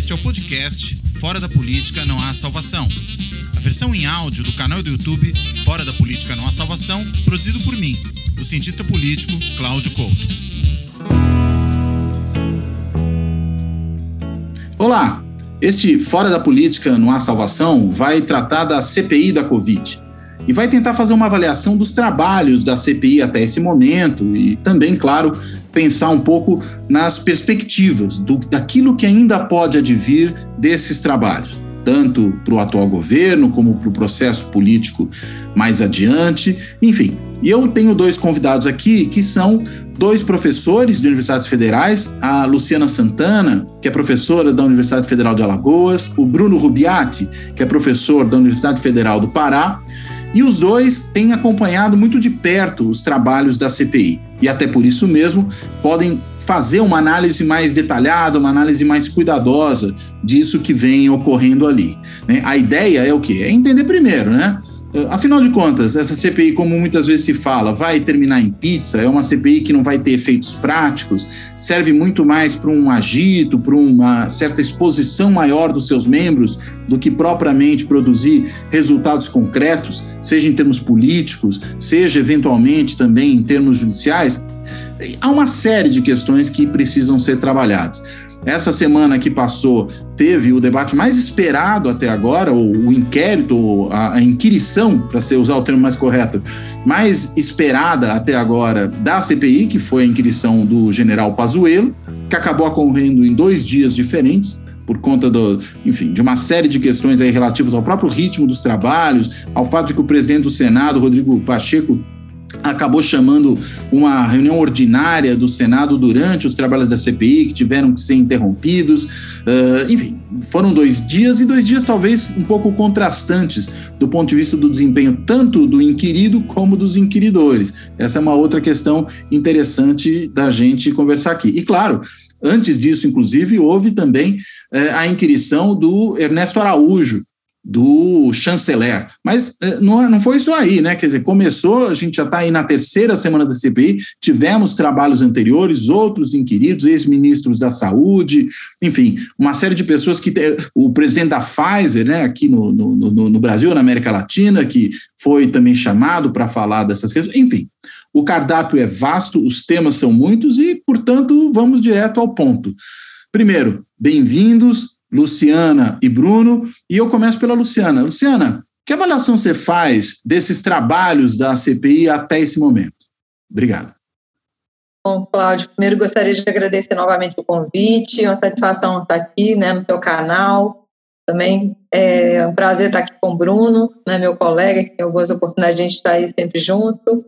Este é o podcast Fora da Política Não Há Salvação. A versão em áudio do canal do YouTube Fora da Política Não Há Salvação, produzido por mim, o cientista político Cláudio Couto. Olá! Este Fora da Política Não Há Salvação vai tratar da CPI da Covid e vai tentar fazer uma avaliação dos trabalhos da CPI até esse momento e também, claro, pensar um pouco nas perspectivas do, daquilo que ainda pode advir desses trabalhos, tanto para o atual governo como para o processo político mais adiante, enfim. E eu tenho dois convidados aqui que são dois professores de universidades federais, a Luciana Santana, que é professora da Universidade Federal de Alagoas, o Bruno Rubiati, que é professor da Universidade Federal do Pará, e os dois têm acompanhado muito de perto os trabalhos da CPI. E até por isso mesmo podem fazer uma análise mais detalhada, uma análise mais cuidadosa disso que vem ocorrendo ali. Né? A ideia é o quê? É entender primeiro, né? Eh, afinal de contas, essa CPI, como muitas vezes se fala, vai terminar em pizza, é uma CPI que não vai ter efeitos práticos, serve muito mais para um agito, para uma certa exposição maior dos seus membros, do que propriamente produzir resultados concretos, seja em termos políticos, seja eventualmente também em termos judiciais. Há uma série de questões que precisam ser trabalhadas. Essa semana que passou teve o debate mais esperado até agora, o, inquérito, a, a inquirição, para usar o termo mais correto, mais esperada até agora da CPI, que foi a inquirição do general Pazuello, que acabou ocorrendo em dois dias diferentes por conta do, enfim, de uma série de questões aí relativas ao próprio ritmo dos trabalhos, ao fato de que o presidente do Senado, Rodrigo Pacheco, acabou chamando uma reunião ordinária do Senado durante os trabalhos da CPI, que tiveram que ser interrompidos. Uh, enfim, foram dois dias e dois dias talvez um pouco contrastantes do ponto de vista do desempenho tanto do inquirido como dos inquiridores. Essa é uma outra questão interessante da gente conversar aqui. E claro, Antes disso, inclusive, houve também eh, a inquirição do Ernesto Araújo, do chanceler. Mas eh, não, foi isso aí, né? Quer dizer, começou, a gente já está aí na terceira semana da CPI, tivemos trabalhos anteriores, outros inquiridos, ex-ministros da saúde, enfim, uma série de pessoas que. O presidente da Pfizer, né, aqui no, no, no, no Brasil, na América Latina, que foi também chamado para falar dessas questões, enfim. O cardápio é vasto, os temas são muitos e, portanto, vamos direto ao ponto. Primeiro, bem-vindos Luciana e Bruno, e eu começo pela Luciana. Luciana, que avaliação você faz desses trabalhos da CPI até esse momento? Obrigado. Bom, Cláudio, primeiro gostaria de agradecer novamente o convite, é uma satisfação estar aqui né, no seu canal. Também é um prazer estar aqui com o Bruno, né, meu colega, que tem algumas oportunidades de a gente estar aí sempre junto.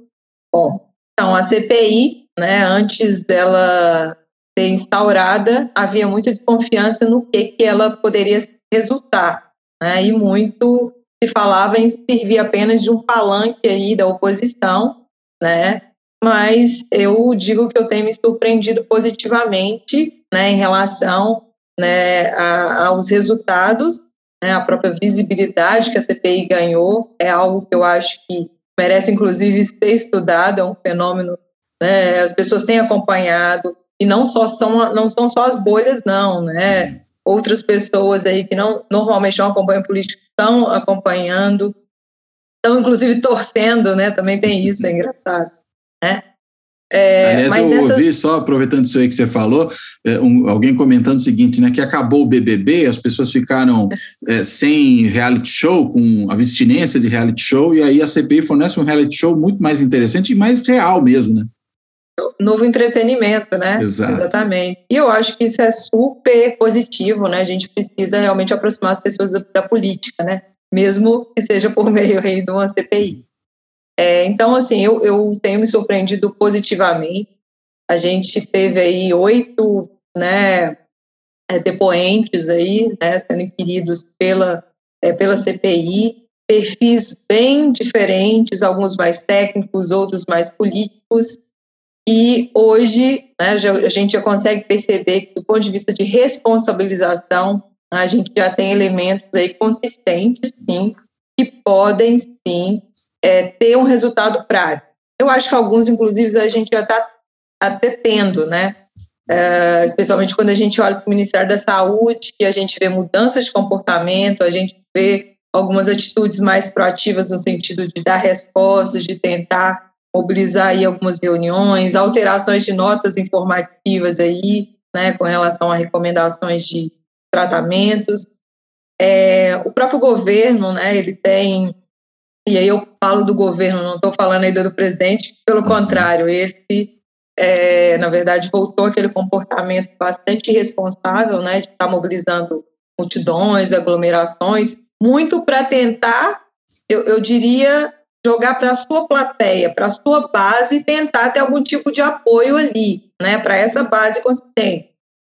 Bom, então a CPI, né, antes dela ser instaurada, havia muita desconfiança no que, que ela poderia resultar. Né? E muito se falava em servir apenas de um palanque aí da oposição, né? mas eu digo que eu tenho me surpreendido positivamente né, em relação né, a, aos resultados, né, a própria visibilidade que a CPI ganhou é algo que eu acho que merece inclusive ser estudado, é um fenômeno, né, as pessoas têm acompanhado, e não só são não são só as bolhas não, né? Outras pessoas aí que não normalmente não acompanham política estão acompanhando, estão inclusive torcendo, né? Também tem isso, é engraçado, né? É, Aliás, mas eu nessas... ouvi só, aproveitando isso aí que você falou, é, um, alguém comentando o seguinte, né, que acabou o BBB, as pessoas ficaram é, sem reality show, com abstinência de reality show, e aí a CPI fornece um reality show muito mais interessante e mais real mesmo, né? Novo entretenimento, né? Exato. Exatamente. E eu acho que isso é super positivo, né? A gente precisa realmente aproximar as pessoas da, da política, né? Mesmo que seja por meio aí de uma CPI. É, então, assim, eu, eu tenho me surpreendido positivamente. A gente teve aí oito, né, é, depoentes aí, né, sendo inquiridos pela, é, pela CPI, perfis bem diferentes, alguns mais técnicos, outros mais políticos, e hoje né, a gente já consegue perceber que, do ponto de vista de responsabilização, a gente já tem elementos aí consistentes, sim, que podem, sim, é, ter um resultado prático. Eu acho que alguns, inclusive, a gente já está até tendo, né? é, especialmente quando a gente olha para o Ministério da Saúde, que a gente vê mudanças de comportamento, a gente vê algumas atitudes mais proativas no sentido de dar respostas, de tentar mobilizar aí algumas reuniões, alterações de notas informativas aí, né, com relação a recomendações de tratamentos. É, o próprio governo, né, ele tem, e aí eu falo do governo, não estou falando ainda do presidente, pelo contrário, esse, é, na verdade, voltou aquele comportamento bastante irresponsável, né, de estar tá mobilizando multidões, aglomerações, muito para tentar, eu, eu diria, jogar para a sua plateia, para a sua base e tentar ter algum tipo de apoio ali, né, para essa base consistente,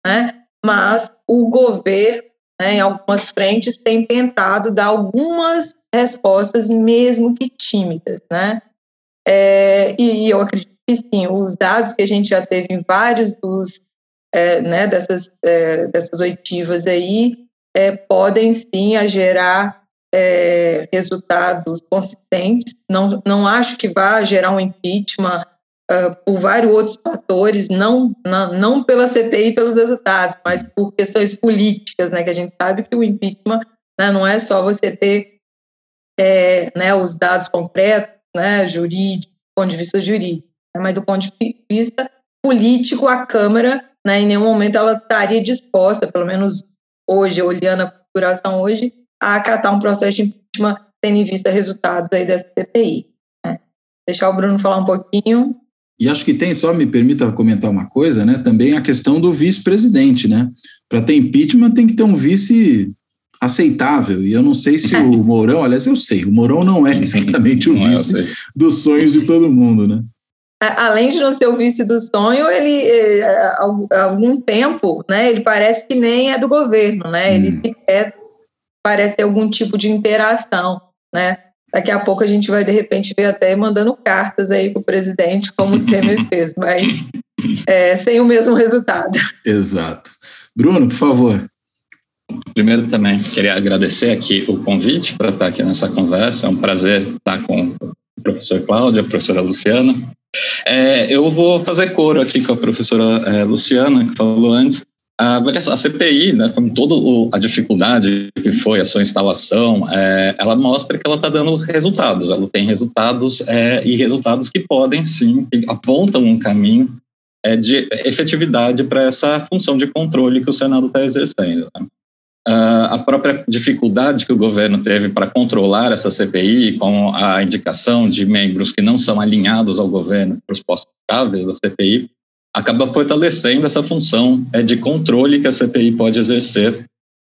né? Mas o governo, né, em algumas frentes, tem tentado dar algumas respostas, mesmo que tímidas, né? É, e, e eu acredito que sim, os dados que a gente já teve em vários dos, é, né, dessas, é, dessas oitivas aí, é, podem sim a gerar é, resultados consistentes. Não, não acho que vá gerar um impeachment uh, por vários outros fatores, não, não, pela CPI pelos resultados, mas por questões políticas, né, que a gente sabe que o impeachment né, não é só você ter é, né, os dados concretos, né, jurídicos, do ponto de vista jurídico, né, mas do ponto de vista político, a Câmara, né, em nenhum momento ela estaria disposta, pelo menos hoje, olhando a configuração hoje, a acatar um processo de impeachment tendo em vista resultados aí dessa CPI. Né? Deixar o Bruno falar um pouquinho. E acho que tem, só me permita comentar uma coisa, né? Também a questão do vice-presidente, né? Para ter impeachment tem que ter um vice aceitável. E eu não sei se o Mourão, aliás, eu sei, o Mourão não é exatamente o é, vice dos sonhos de todo mundo, né? além de não ser o vice do sonho, ele há algum tempo, né, ele parece que nem é do governo, né? Ele hum. sequer parece ter algum tipo de interação, né? Daqui a pouco a gente vai, de repente, ver até mandando cartas aí para o presidente, como o Temer fez, mas é, sem o mesmo resultado. Exato. Bruno, por favor. Primeiro também queria agradecer aqui o convite para estar aqui nessa conversa. É um prazer estar com o professor Cláudio, a professora Luciana. É, eu vou fazer coro aqui com a professora é, Luciana, que falou antes, a, a CPI, né, com toda a dificuldade que foi a sua instalação, é, ela mostra que ela está dando resultados. Ela tem resultados é, e resultados que podem sim, que apontam um caminho é, de efetividade para essa função de controle que o Senado está exercendo. Né? Uh, a própria dificuldade que o governo teve para controlar essa CPI, com a indicação de membros que não são alinhados ao governo para os postos chaves da CPI, acaba fortalecendo essa função é, de controle que a CPI pode exercer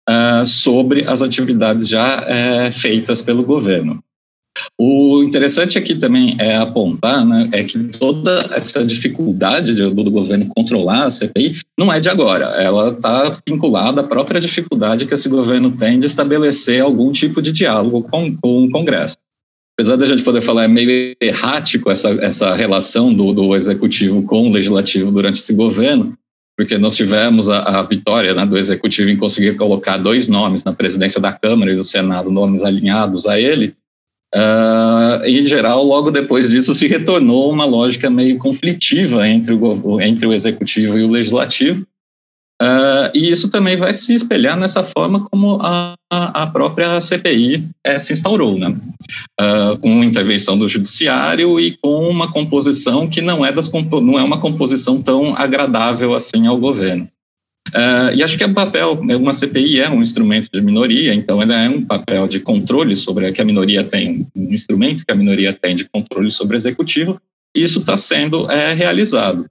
uh, sobre as atividades já é, feitas pelo governo. O interessante aqui também é apontar né, é que toda essa dificuldade de, do, governo controlar a CPI não é de agora, ela está vinculada à própria dificuldade que esse governo tem de estabelecer algum tipo de diálogo com, com o Congresso apesar da gente poder falar, é meio errático essa, essa relação do, do executivo com o legislativo durante esse governo, porque nós tivemos a, a vitória né, do executivo em conseguir colocar dois nomes na presidência da Câmara e do Senado, nomes alinhados a ele. Uh, em geral, logo depois disso, se retornou uma lógica meio conflitiva entre o, entre o executivo e o legislativo, e isso também vai se espelhar nessa forma como a, a própria CPI é, se instaurou, né? Uh, com intervenção do judiciário e com uma composição que não é, das, não é uma composição tão agradável assim ao governo. Uh, e acho que o papel, uma CPI é um instrumento de minoria, então ela é um papel de controle sobre que a minoria tem, um instrumento que a minoria tem de controle sobre o executivo, e isso está sendo é, realizado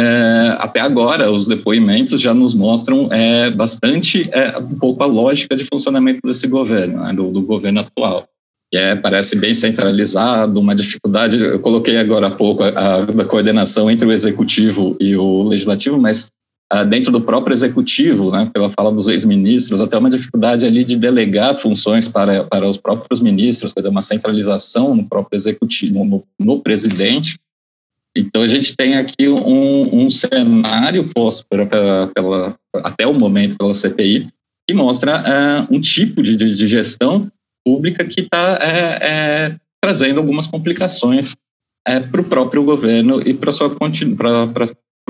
é, até agora, os depoimentos já nos mostram é, bastante é, um pouco a lógica de funcionamento desse governo, né, do, do, governo atual. Que é, parece bem centralizado, uma dificuldade. Eu coloquei agora há pouco a, a da coordenação entre o executivo e o legislativo, mas ah, dentro do próprio executivo, né, pela fala dos ex-ministros, até uma dificuldade ali de delegar funções para, para os próprios ministros, quer dizer, uma centralização no próprio executivo, no, no presidente então, a gente tem aqui um, um cenário posto pela, pela, até o momento pela CPI que mostra uh, um tipo de, de, gestão pública que está é, é, trazendo algumas complicações para o próprio governo e para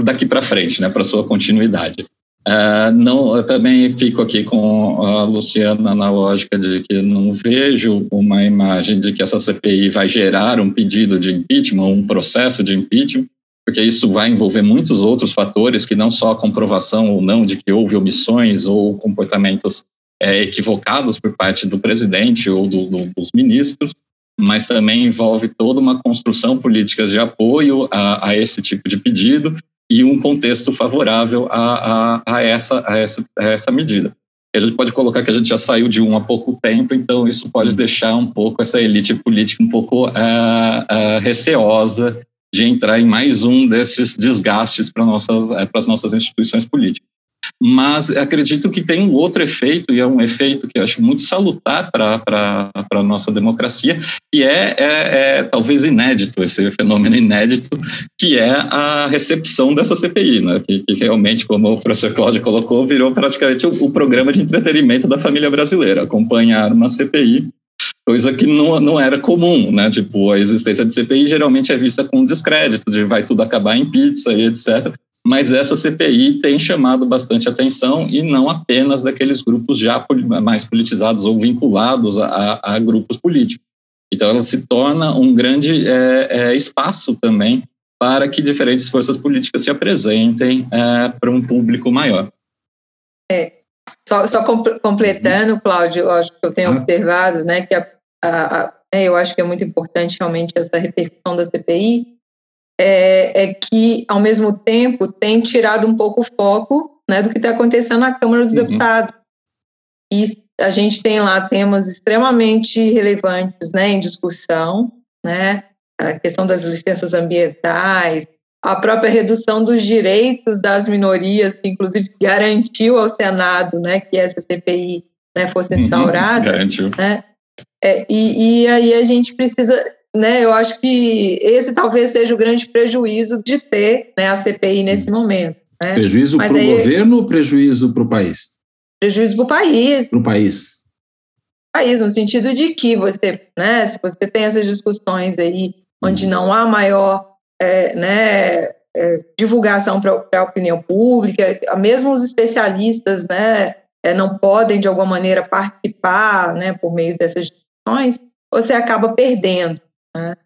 daqui para frente, né, para sua continuidade. Uh, não, eu também fico aqui com a Luciana na lógica de que não vejo uma imagem de que essa CPI vai gerar um pedido de impeachment, um processo de impeachment, porque isso vai envolver muitos outros fatores que não só a comprovação ou não de que houve omissões ou comportamentos é, equivocados por parte do presidente ou do, do, dos ministros, mas também envolve toda uma construção política de apoio a, a esse tipo de pedido e um contexto favorável a, a, a, essa, a, essa, a essa medida. A gente pode colocar que a gente já saiu de um há pouco tempo, então isso pode deixar um pouco essa elite política um pouco uh, uh, receosa de entrar em mais um desses desgastes para nossas uh, as nossas instituições políticas. Mas acredito que tem um outro efeito, e é um efeito que eu acho muito salutar para a nossa democracia, que é, é, é, talvez inédito, esse fenômeno inédito, que é a recepção dessa CPI, né? que, que realmente, como o professor Cláudio colocou, virou praticamente o, o programa de entretenimento da família brasileira, acompanhar uma CPI coisa que não, não era comum, né? Tipo, a existência de CPI geralmente é vista com descrédito, de vai tudo acabar em pizza e etc mas essa CPI tem chamado bastante atenção e não apenas daqueles grupos já mais politizados ou vinculados a, a grupos políticos. Então, ela se torna um grande é, é, espaço também para que diferentes forças políticas se apresentem é, para um público maior. É, só, só completando, Cláudio, eu acho que eu tenho observado, né, que a, a, a, é, eu acho que é muito importante realmente essa repercussão da CPI, é, é, que, ao mesmo tempo, tem tirado um pouco o foco né, do que está acontecendo na Câmara dos uhum. Deputados. E a gente tem lá temas extremamente relevantes né, em discussão, né, a questão das licenças ambientais, a própria redução dos direitos das minorias, que inclusive garantiu ao Senado né, que essa CPI né, fosse uhum. instaurada. Uhum, garantiu. Né, é, e, e aí a gente precisa né, eu acho que esse talvez seja o grande prejuízo de ter né, a CPI nesse momento. Né? Prejuízo para o governo ou prejuízo para o país? Prejuízo para o país. Para o país. País, no sentido de que você, né, se você tem essas discussões aí, onde uhum. não há maior é, né, é, divulgação para a opinião pública, mesmo os especialistas né, é, não podem, de alguma maneira, participar né, por meio dessas discussões, você acaba perdendo. Né?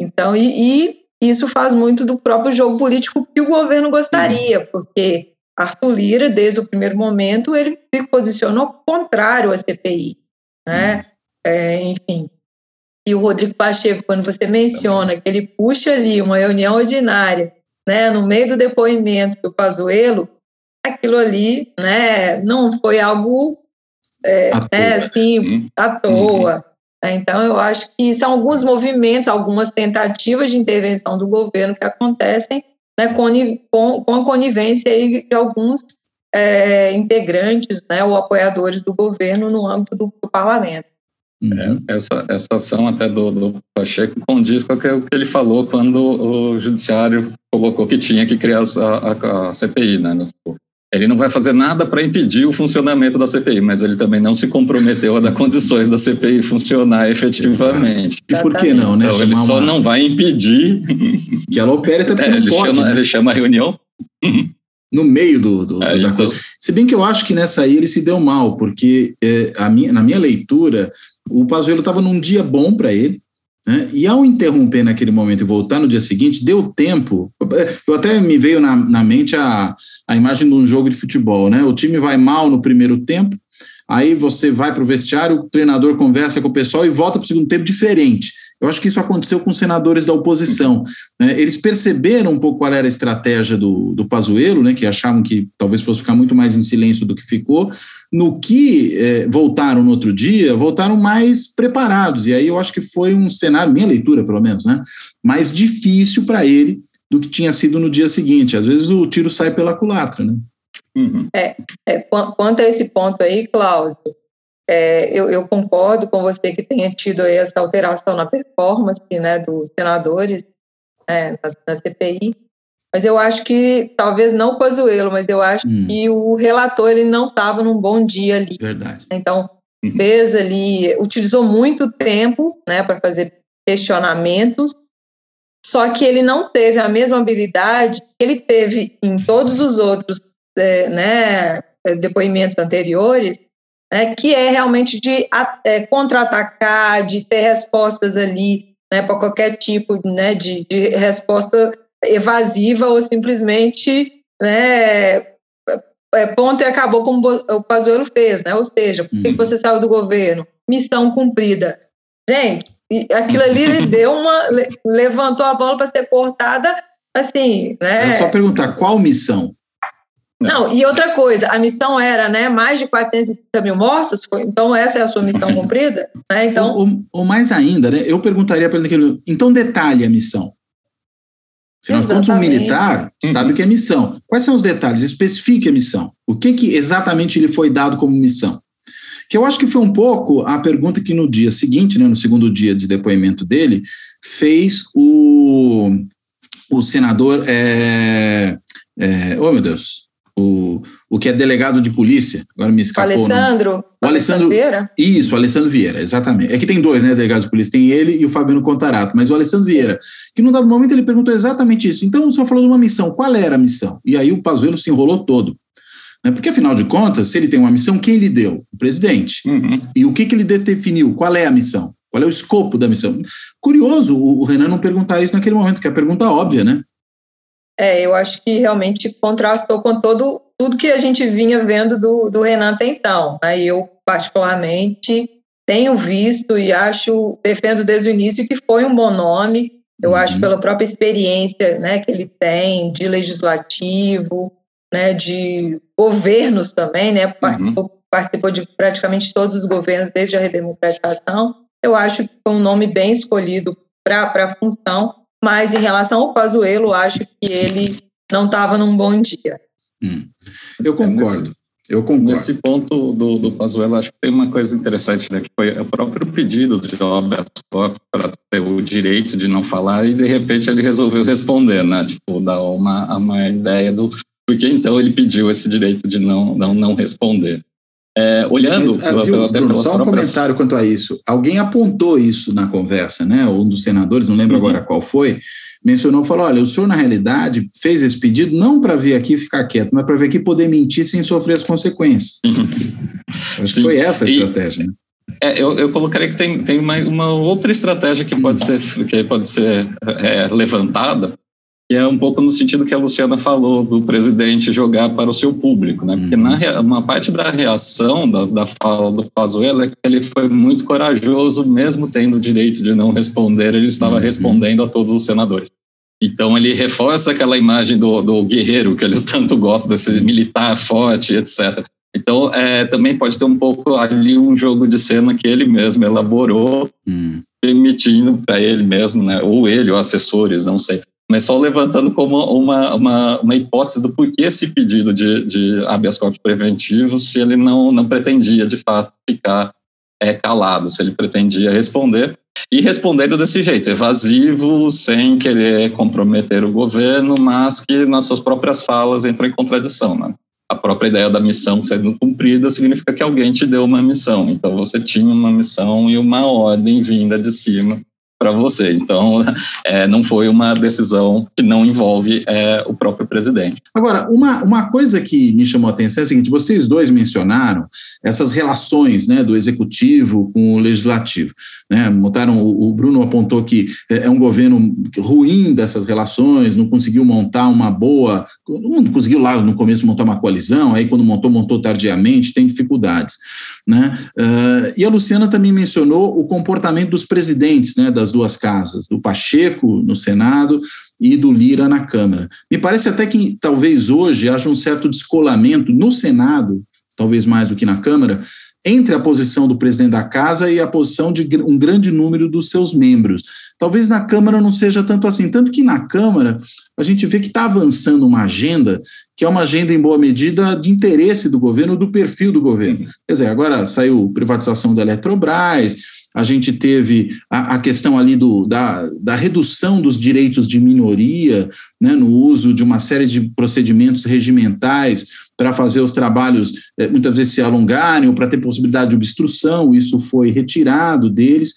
Então, e, e, isso faz muito do próprio jogo político que o governo gostaria, uhum. porque Arthur Lira, desde o primeiro momento, ele se posicionou contrário à CPI. Né? Uhum. É, enfim. E o Rodrigo Pacheco, quando você menciona que ele puxa ali uma reunião ordinária, né, no meio do depoimento do Pazuello, aquilo ali né, não foi algo é, né, assim, uhum. à toa. Né? Então, eu acho que são alguns movimentos, algumas tentativas de intervenção do governo que acontecem né, com, com a conivência de alguns é, integrantes né, ou apoiadores do governo no âmbito do, do parlamento. Uhum. É, essa, essa ação até do, do Pacheco condiz com o que ele falou quando o judiciário colocou que tinha que criar a, a, a CPI, né? Ele não vai fazer nada para impedir o funcionamento da CPI, mas ele também não se comprometeu a dar condições da CPI funcionar efetivamente. E por que não, né? Então, ele só uma... não vai impedir que ela opere também. É, ele, pode, chama, né? ele chama a reunião no meio do, do, é, da então... coisa. Se bem que eu acho que nessa aí ele se deu mal, porque é, a minha, na minha leitura, o Pazuello estava num dia bom para ele, né? E ao interromper naquele momento e voltar no dia seguinte, deu tempo. Eu até me veio na, na mente a, a imagem de um jogo de futebol, né? O time vai mal no primeiro tempo, aí você vai para o vestiário, o treinador conversa com o pessoal e volta para o segundo tempo diferente. Eu acho que isso aconteceu com senadores da oposição. Né? Eles perceberam um pouco qual era a estratégia do, do Pazuello, né? que achavam que talvez fosse ficar muito mais em silêncio do que ficou. No que eh, voltaram no outro dia, voltaram mais preparados. E aí eu acho que foi um cenário, minha leitura pelo menos, né? mais difícil para ele do que tinha sido no dia seguinte. Às vezes o tiro sai pela culatra, né? Uhum. É, é, quanto a esse ponto aí, Cláudio, é, eu, eu, concordo com você que tenha tido essa alteração na performance né, dos senadores é, na, na, CPI, mas eu acho que, talvez não o Pazuello, mas eu acho hum. que o relator ele não estava num bom dia ali. Verdade. Então, uhum. fez ali, utilizou muito tempo né, para fazer questionamentos só que ele não teve a mesma habilidade que ele teve em todos os outros é, né, depoimentos anteriores, né, que é realmente de é, contra-atacar, de ter respostas ali né, para qualquer tipo né, de, de resposta evasiva ou simplesmente né, é, ponto e acabou como o Pazuello fez, né? Ou seja, por que uhum. você saiu do governo? Missão cumprida. Gente, aquilo ali ele deu uma. levantou a bola para ser cortada, assim, né? É só perguntar, qual missão? Não, e outra coisa, a missão era, né, mais de 430 mil mortos, então essa é a sua missão cumprida, né, então... Ou, ou mais ainda, né, eu perguntaria para ele, então detalhe a missão. Afinal de contas, um militar sabe o que é missão. Quais são os detalhes? Especifique a missão. O que, que exatamente lhe foi dado como missão? Que eu acho que foi um pouco a pergunta que no dia seguinte, né, no segundo dia de depoimento dele, fez o, o senador. É, é, oh, meu Deus! o, o que é delegado de polícia, agora me escapou. O Alessandro. O Alessandro Vieira? Isso, o Alessandro Vieira, exatamente. É que tem dois, né, delegados de polícia, tem ele e o Fabiano Contarato, mas o Alessandro Vieira, que num dado momento ele perguntou exatamente isso. Então, o senhor falou de uma missão, qual era a missão? E aí o Pazuello se enrolou todo. Né? Porque, afinal de contas, se ele tem uma missão, quem lhe deu? O presidente. Uhum. E o que, que ele definiu? Qual é a missão? Qual é o escopo da missão? Curioso o Renan não perguntar isso naquele momento, que é a pergunta óbvia, né? É, eu acho que realmente contrastou com todo tudo que a gente vinha vendo do, do Renan até então. Aí eu, particularmente, tenho visto e acho, defendo desde o início que foi um bom nome. Eu uhum. acho pela própria experiência né, que ele tem de legislativo, né, de governos também, né, participou, uhum. participou de praticamente todos os governos desde a redemocratização. Eu acho que foi um nome bem escolhido para a função mas em relação ao Pazuello, acho que ele não estava num bom dia. Hum. Eu concordo. Nesse, eu concordo. Nesse ponto do, do Pazuello, acho que tem uma coisa interessante, né, que foi o próprio pedido de Roberto para ter o direito de não falar e, de repente, ele resolveu responder, né, tipo, dar uma, uma ideia do porque então ele pediu esse direito de não, não, não responder. É, olhando Mas, pela, viu, pela, Bruno, só um comentário quanto a isso. Alguém apontou isso na conversa, né? Um dos senadores, não lembro uhum. agora qual foi, mencionou, falou: olha, o senhor, na realidade, fez esse pedido não para vir aqui ficar quieto, mas para vir aqui poder mentir sem sofrer as consequências. Acho que foi essa a estratégia, né? É, eu, eu colocaria que tem, tem uma, uma outra estratégia que pode ser, que pode ser é, levantada, que é um pouco no sentido que a Luciana falou, do presidente jogar para o seu público, né? Porque na, uma parte da reação da, da fala do Pazuello é que ele foi muito corajoso, mesmo tendo o direito de não responder, ele estava uhum. respondendo a todos os senadores. Então ele reforça aquela imagem do, do guerreiro que eles tanto gostam, desse militar forte, etc. Então é, também pode ter um pouco ali um jogo de cena que ele mesmo elaborou, hum. permitindo para ele mesmo, né, ou ele, ou assessores, não sei, mas só levantando como uma, uma, uma hipótese do porquê esse pedido de, de habeas corpus preventivo, se ele não, não pretendia, de fato, ficar é, calado, se ele pretendia responder, e respondendo desse jeito, evasivo, sem querer comprometer o governo, mas que nas suas próprias falas entrou em contradição. Né? A própria ideia da missão sendo cumprida significa que alguém te deu uma missão, então você tinha uma missão e uma ordem vinda de cima para você. Então, é, não foi uma decisão que não envolve é, o próprio presidente. Agora, uma, uma coisa que me chamou a atenção é o seguinte: vocês dois mencionaram essas relações né, do executivo com o legislativo. Né? Montaram, o Bruno apontou que é, é um governo ruim dessas relações, não conseguiu montar uma boa, não conseguiu lá no começo montar uma coalizão, aí quando montou, montou tardiamente, tem dificuldades. Né? Uh, e a Luciana também mencionou o comportamento dos presidentes né, das duas casas, do Pacheco no Senado e do Lira na Câmara. Me parece até que talvez hoje haja um certo descolamento no Senado, talvez mais do que na Câmara, entre a posição do presidente da casa e a posição de um grande número dos seus membros. Talvez na Câmara não seja tanto assim, tanto que na Câmara a gente vê que está avançando uma agenda que é uma agenda, em boa medida, de interesse do governo, do perfil do governo. Quer dizer, agora saiu privatização da Eletrobras, a gente teve a, a questão ali do, da, da, redução dos direitos de minoria, né, no uso de uma série de procedimentos regimentais para fazer os trabalhos eh, muitas vezes se alongarem ou para ter possibilidade de obstrução, isso foi retirado deles.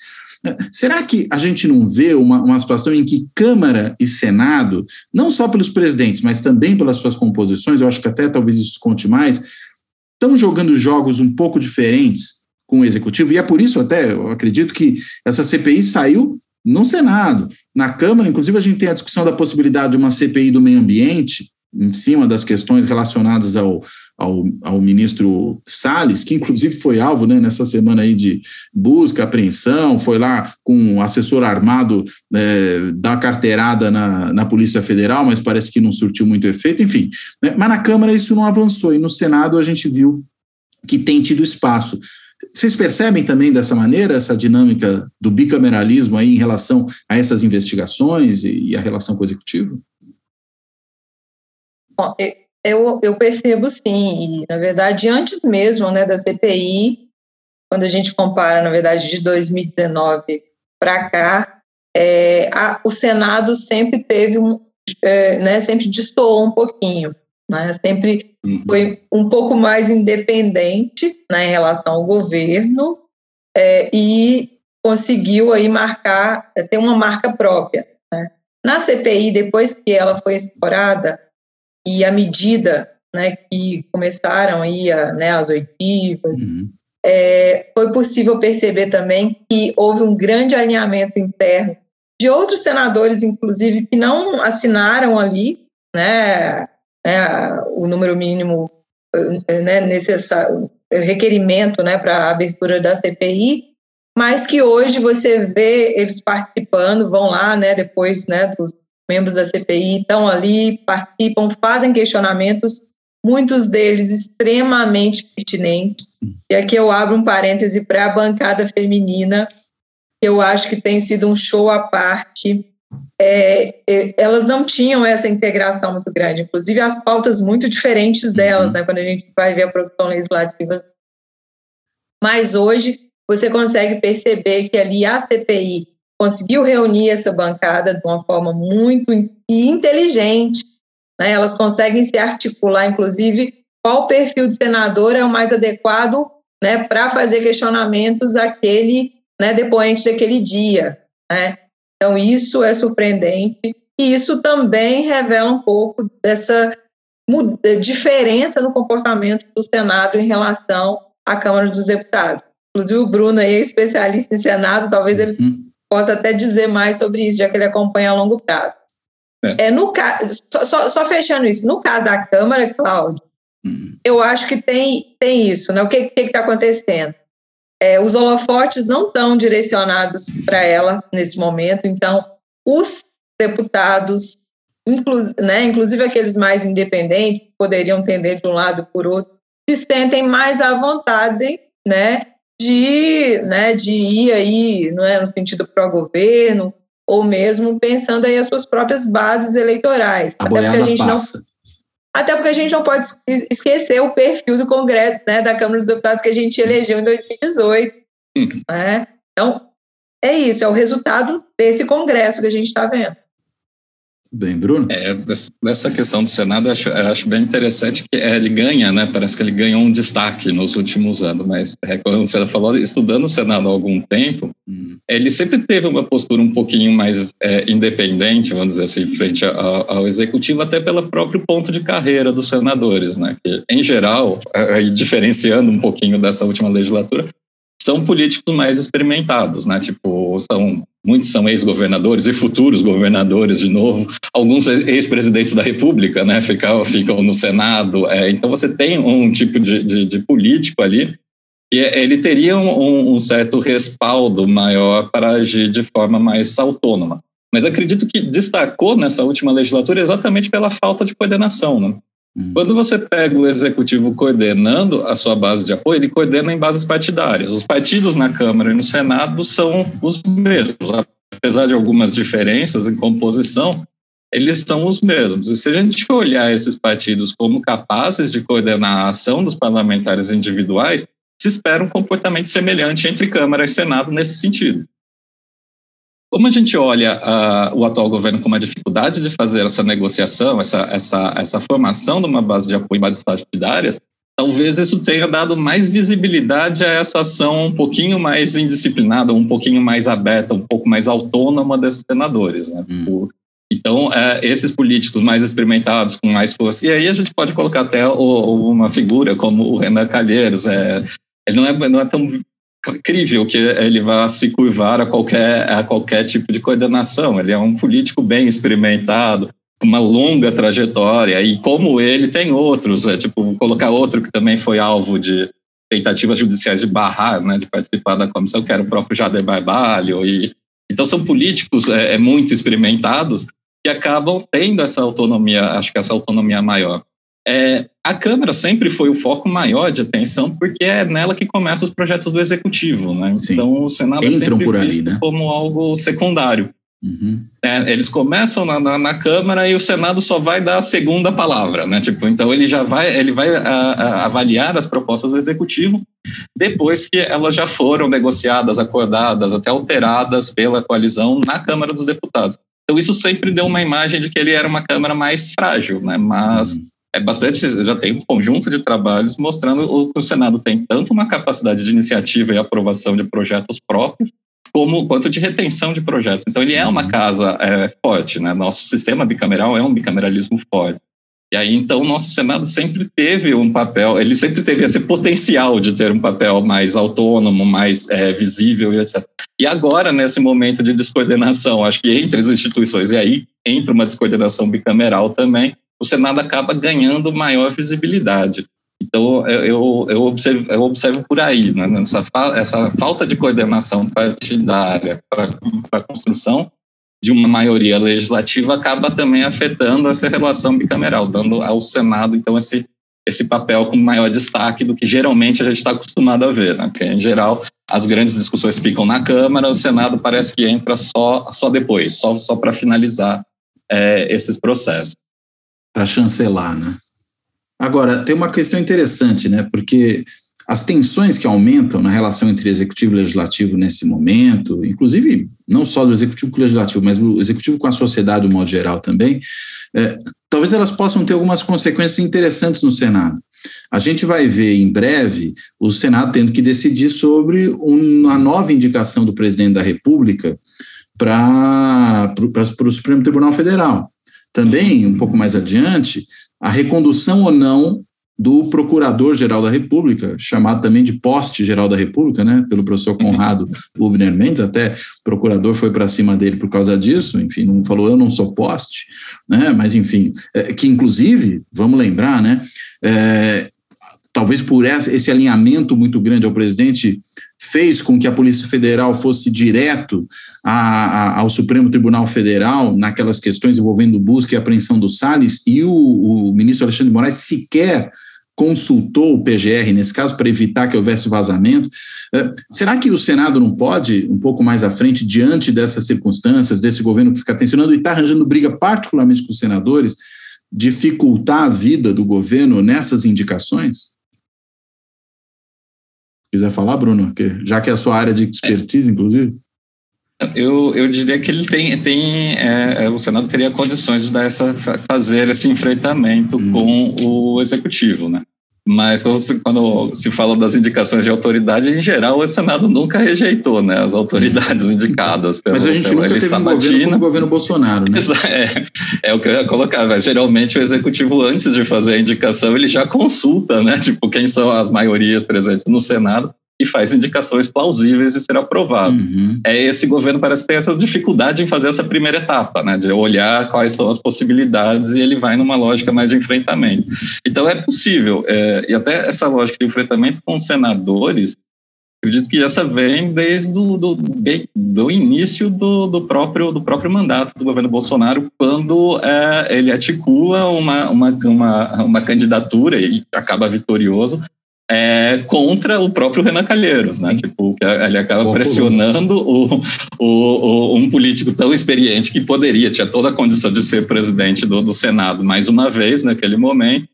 Será que a gente não vê uma, uma situação em que Câmara e Senado, não só pelos presidentes, mas também pelas suas composições, eu acho que até talvez isso conte mais, estão jogando jogos um pouco diferentes com o Executivo? E é por isso até, eu acredito que essa CPI saiu no Senado. Na Câmara, inclusive, a gente tem a discussão da possibilidade de uma CPI do meio ambiente, em cima das questões relacionadas ao, ao, ao, ministro Salles, que inclusive foi alvo né, nessa semana aí de busca, apreensão, foi lá com um assessor armado é, dar carteirada na, na Polícia Federal, mas parece que não surtiu muito efeito, enfim. Né, mas na Câmara isso não avançou, e no Senado a gente viu que tem tido espaço. Vocês percebem também dessa maneira essa dinâmica do bicameralismo aí em relação a essas investigações e, e a relação com o Executivo? Bom, eu, eu percebo sim, e na verdade antes mesmo né, da CPI, quando a gente compara, na verdade, de 2019 para cá, é, a, o Senado sempre teve um, é, né, sempre destoou um pouquinho, né, sempre uhum. foi um pouco mais independente né, em relação ao governo é, e conseguiu aí marcar, ter uma marca própria. Né. Na CPI, depois que ela foi explorada, e à medida né, que começaram aí a, né, as oitivas, uhum. é, foi possível perceber também que houve um grande alinhamento interno de outros senadores, inclusive, que não assinaram ali né, né o número mínimo né, necessário, requerimento né, para a abertura da CPI, mas que hoje você vê eles participando, vão lá, né, depois né, dos membros da CPI estão ali, participam, fazem questionamentos, muitos deles extremamente pertinentes. E aqui eu abro um parêntese para a bancada feminina, que eu acho que tem sido um show à parte. É, é, elas não tinham essa integração muito grande, inclusive as pautas muito diferentes delas, uhum. né, quando a gente vai ver a produção legislativa. Mas hoje você consegue perceber que ali a CPI conseguiu reunir essa bancada de uma forma muito inteligente. Né? Elas conseguem se articular, inclusive, qual perfil de senador é o mais adequado né, para fazer questionamentos àquele né, depoente daquele dia. Né? Então, isso é surpreendente. E isso também revela um pouco dessa diferença no comportamento do Senado em relação à Câmara dos Deputados. Inclusive, o Bruno é especialista em Senado, talvez ele uhum possa até dizer mais sobre isso, já que ele acompanha a longo prazo. É. é no caso, só, só, fechando isso, no caso da Câmara, Cláudio, uhum. eu acho que tem, tem isso, né? O que está acontecendo? É, os holofotes não estão direcionados para ela nesse momento, então os deputados, inclu, né, inclusive aqueles mais independentes, que poderiam tender de um lado por outro, se sentem mais à vontade, né, de, né, de ir aí não é, no sentido pró-governo, ou mesmo pensando aí as suas próprias bases eleitorais. A até porque a gente passa. não até porque a gente não pode esquecer o perfil do Congresso, né, da Câmara dos Deputados que a gente elegeu em 2018. Hum. Né? Então, é isso, é o resultado desse Congresso que a gente está vendo. Bem, Bruno? É, dessa questão do Senado, eu acho, eu acho bem interessante que é, ele ganha, né? Parece que ele ganhou um destaque nos últimos anos, mas é, como você falou, estudando o Senado há algum tempo, hum. ele sempre teve uma postura um pouquinho mais é, independente, vamos dizer assim, frente ao, ao, Executivo, até pelo próprio ponto de carreira dos senadores, né? Que, em geral, é, diferenciando um pouquinho dessa última legislatura, são políticos mais experimentados, né? Tipo, são muitos são ex-governadores e futuros governadores de novo, alguns ex-presidentes da República, né? Ficam, ficam no Senado. É, então você tem um tipo de, de, de político ali que ele teria um, um, certo respaldo maior para agir de forma mais autônoma. Mas acredito que destacou nessa última legislatura exatamente pela falta de coordenação, né? Quando você pega o executivo coordenando a sua base de apoio, ele coordena em bases partidárias. Os partidos na Câmara e no Senado são os mesmos, apesar de algumas diferenças em composição, eles são os mesmos. E se a gente olhar esses partidos como capazes de coordenar a ação dos parlamentares individuais, se espera um comportamento semelhante entre Câmara e Senado nesse sentido. Como a gente olha uh, o atual governo com uma dificuldade de fazer essa negociação, essa, essa, essa formação de uma base de apoio em bases partidárias, talvez isso tenha dado mais visibilidade a essa ação um pouquinho mais indisciplinada, um pouquinho mais aberta, um pouco mais autônoma desses senadores. Né? Hum. Então, é, esses políticos mais experimentados, com mais força, e aí a gente pode colocar até o, uma figura como o Renan Calheiros, é, ele não é, não é tão crível que ele vá se curvar a qualquer, a qualquer tipo de coordenação. Ele é um político bem experimentado, uma longa trajetória, e como ele, tem outros, é, tipo, colocar outro que também foi alvo de tentativas judiciais de barrar, né, de participar da comissão, que era o próprio Jader Barbalho, e então são políticos é, é muito experimentados que acabam tendo essa autonomia, acho que essa autonomia maior. É, a Câmara sempre foi o foco maior de atenção, porque é nela que começam os projetos do Executivo. Né? Então, o Senado Entram é sempre por ali, visto né? como algo secundário. Uhum. É, eles começam na, na, na, Câmara e o Senado só vai dar a segunda palavra, né? Tipo, então ele já vai, ele vai a, a, avaliar as propostas do Executivo depois que elas já foram negociadas, acordadas, até alteradas pela coalizão na Câmara dos Deputados. Então isso sempre deu uma imagem de que ele era uma Câmara mais frágil, né? Mas uhum é bastante, já tem um conjunto de trabalhos mostrando que o Senado tem tanto uma capacidade de iniciativa e aprovação de projetos próprios, como quanto de retenção de projetos. Então ele é uma uhum. casa é, forte, né? Nosso sistema bicameral é um bicameralismo forte. E aí então o nosso Senado sempre teve um papel, ele sempre teve esse potencial de ter um papel mais autônomo, mais é, visível e etc. E agora nesse momento de descoordenação, acho que entre as instituições e aí entra uma descoordenação bicameral também, o Senado acaba ganhando maior visibilidade. Então, eu, eu, observo, eu observo por aí, né, essa, essa falta de coordenação partidária para a construção de uma maioria legislativa acaba também afetando essa relação bicameral, dando ao Senado, então, esse, esse papel com maior destaque do que geralmente a gente está acostumado a ver, né? Porque, em geral, as grandes discussões ficam na Câmara, o Senado parece que entra só, só depois, só, só para finalizar é, esses processos para chancelar, né? Agora, tem uma questão interessante, né? Porque as tensões que aumentam na relação entre executivo e legislativo nesse momento, inclusive não só do executivo com o legislativo, mas o executivo com a sociedade, do modo geral também, é, talvez elas possam ter algumas consequências interessantes no Senado. A gente vai ver em breve o Senado tendo que decidir sobre uma nova indicação do presidente da República para o Supremo Tribunal Federal. Também, um pouco mais adiante, a recondução ou não do Procurador-Geral da República, chamado também de Poste-Geral da República, né, pelo professor Conrado Ubner Mendes, até o procurador foi para cima dele por causa disso, enfim, não falou eu não sou poste, né, mas enfim, é, que inclusive, vamos lembrar, né, é, talvez por essa, esse alinhamento muito grande ao presidente fez com que a Polícia Federal fosse direto a, a, ao Supremo Tribunal Federal naquelas questões envolvendo busca e apreensão do Salles, e o, o ministro Alexandre de Moraes sequer consultou o PGR nesse caso para evitar que houvesse vazamento. É, será que o Senado não pode, um pouco mais à frente, diante dessas circunstâncias, desse governo que fica tensionando e está arranjando briga, particularmente com os senadores, dificultar a vida do governo nessas indicações? Quiser falar, Bruno? já que é a sua área de expertise, inclusive. Eu, eu diria que ele tem, tem é, é, o Senado teria condições de dar essa, fazer esse enfrentamento hum. com o executivo, né? Mas quando se, quando se, fala das indicações de autoridade, em geral, o Senado nunca rejeitou né, as autoridades indicadas. Pelo, mas a gente nunca teve Sabatina. um governo como o governo Bolsonaro, né? É, é o que eu ia colocar. Mas, geralmente, o executivo, antes de fazer a indicação, ele já consulta, né? Tipo, quem são as maiorias presentes no Senado e faz indicações plausíveis de ser aprovado. Uhum. É, esse governo parece ter essa dificuldade em fazer essa primeira etapa, né, de olhar quais são as possibilidades e ele vai numa lógica mais de enfrentamento. Então é possível, é, e até essa lógica de enfrentamento com senadores, acredito que essa vem desde do, do, do início do, do, próprio, do próprio mandato do governo Bolsonaro, quando é, ele articula uma, uma, uma, uma candidatura e acaba vitorioso é, contra o próprio Renan Calheiros, né? Tipo, ele acaba pressionando o, o, o, um político tão experiente que poderia, tinha toda a condição de ser presidente do, do Senado mais uma vez naquele momento,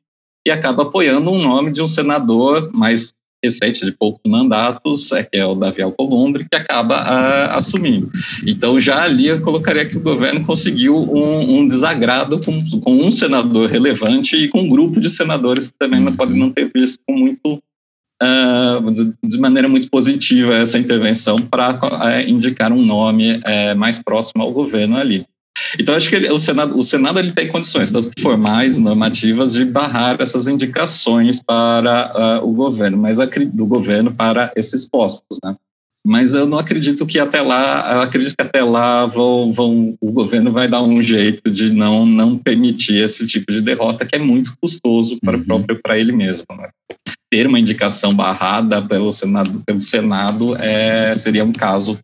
e acaba apoiando um nome de um senador mais recente de poucos mandatos, é, que é o Davi Alcolumbre, que acaba uh, assumindo. Então, já ali eu colocaria que o governo conseguiu um, um desagrado com, com, um senador relevante e com um grupo de senadores que também não podem não ter visto com muito. Uh, de maneira muito positiva essa intervenção para uh, indicar um nome uh, mais próximo ao governo ali. Então, acho que o Senado, o Senado ele tem condições, tanto formais, normativas, de barrar essas indicações para uh, o governo, mas do governo para esses postos, né? Mas eu não acredito que até lá, eu acredito que até lá vão, vão, o governo vai dar um jeito de não, não permitir esse tipo de derrota, que é muito custoso para uhum. próprio para ele mesmo. Né? Ter uma indicação barrada pelo Senado, pelo Senado é, seria um caso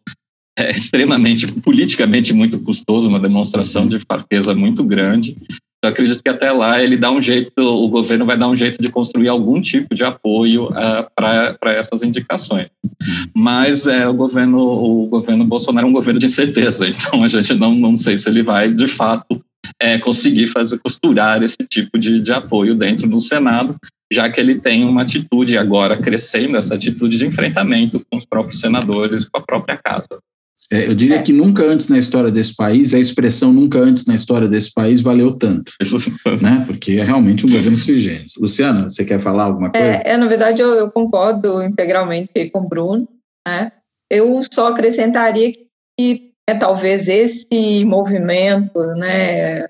é extremamente, politicamente muito custoso, uma demonstração de fraqueza muito grande. Eu acredito que até lá ele dá um jeito, o governo vai dar um jeito de construir algum tipo de apoio uh, para essas indicações. Mas é, o, governo, o governo Bolsonaro é um governo de incerteza, então a gente não, não sei se ele vai, de fato, é, conseguir fazer costurar esse tipo de, de apoio dentro do Senado, já que ele tem uma atitude agora crescendo, essa atitude de enfrentamento com os próprios senadores, com a própria casa. É, eu diria é. que nunca antes na história desse país, a expressão nunca antes na história desse país valeu tanto, né? Porque é realmente um governo sui generis. Luciana, você quer falar alguma coisa? É, é na verdade, eu, eu, concordo integralmente com o Bruno. Né? Eu só acrescentaria que é, talvez esse movimento, né,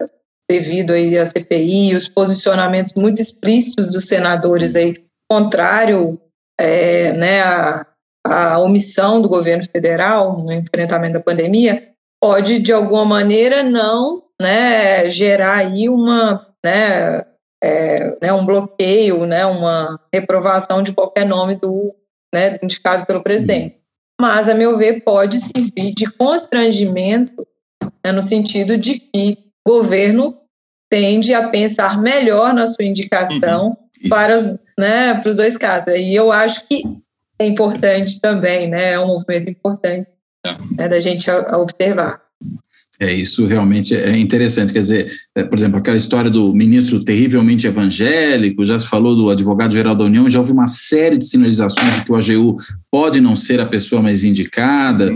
devido aí à CPI, os posicionamentos muito explícitos dos senadores aí, contrário é, né, a a omissão do governo federal no enfrentamento da pandemia pode, de alguma maneira, não né, gerar aí uma, né, é, né, um bloqueio, né, uma reprovação de qualquer nome do, né, indicado pelo presidente. Mas, a meu ver, pode servir de constrangimento né, no sentido de que o governo tende a pensar melhor na sua indicação uhum. para, os, né, para os dois casos. E eu acho que é importante também, né? É um movimento importante é. né, da gente observar. É, isso realmente é interessante. Quer dizer, é, por exemplo, aquela história do ministro terrivelmente evangélico, já se falou do advogado-geral da União, já houve uma série de sinalizações de que o AGU pode não ser a pessoa mais indicada,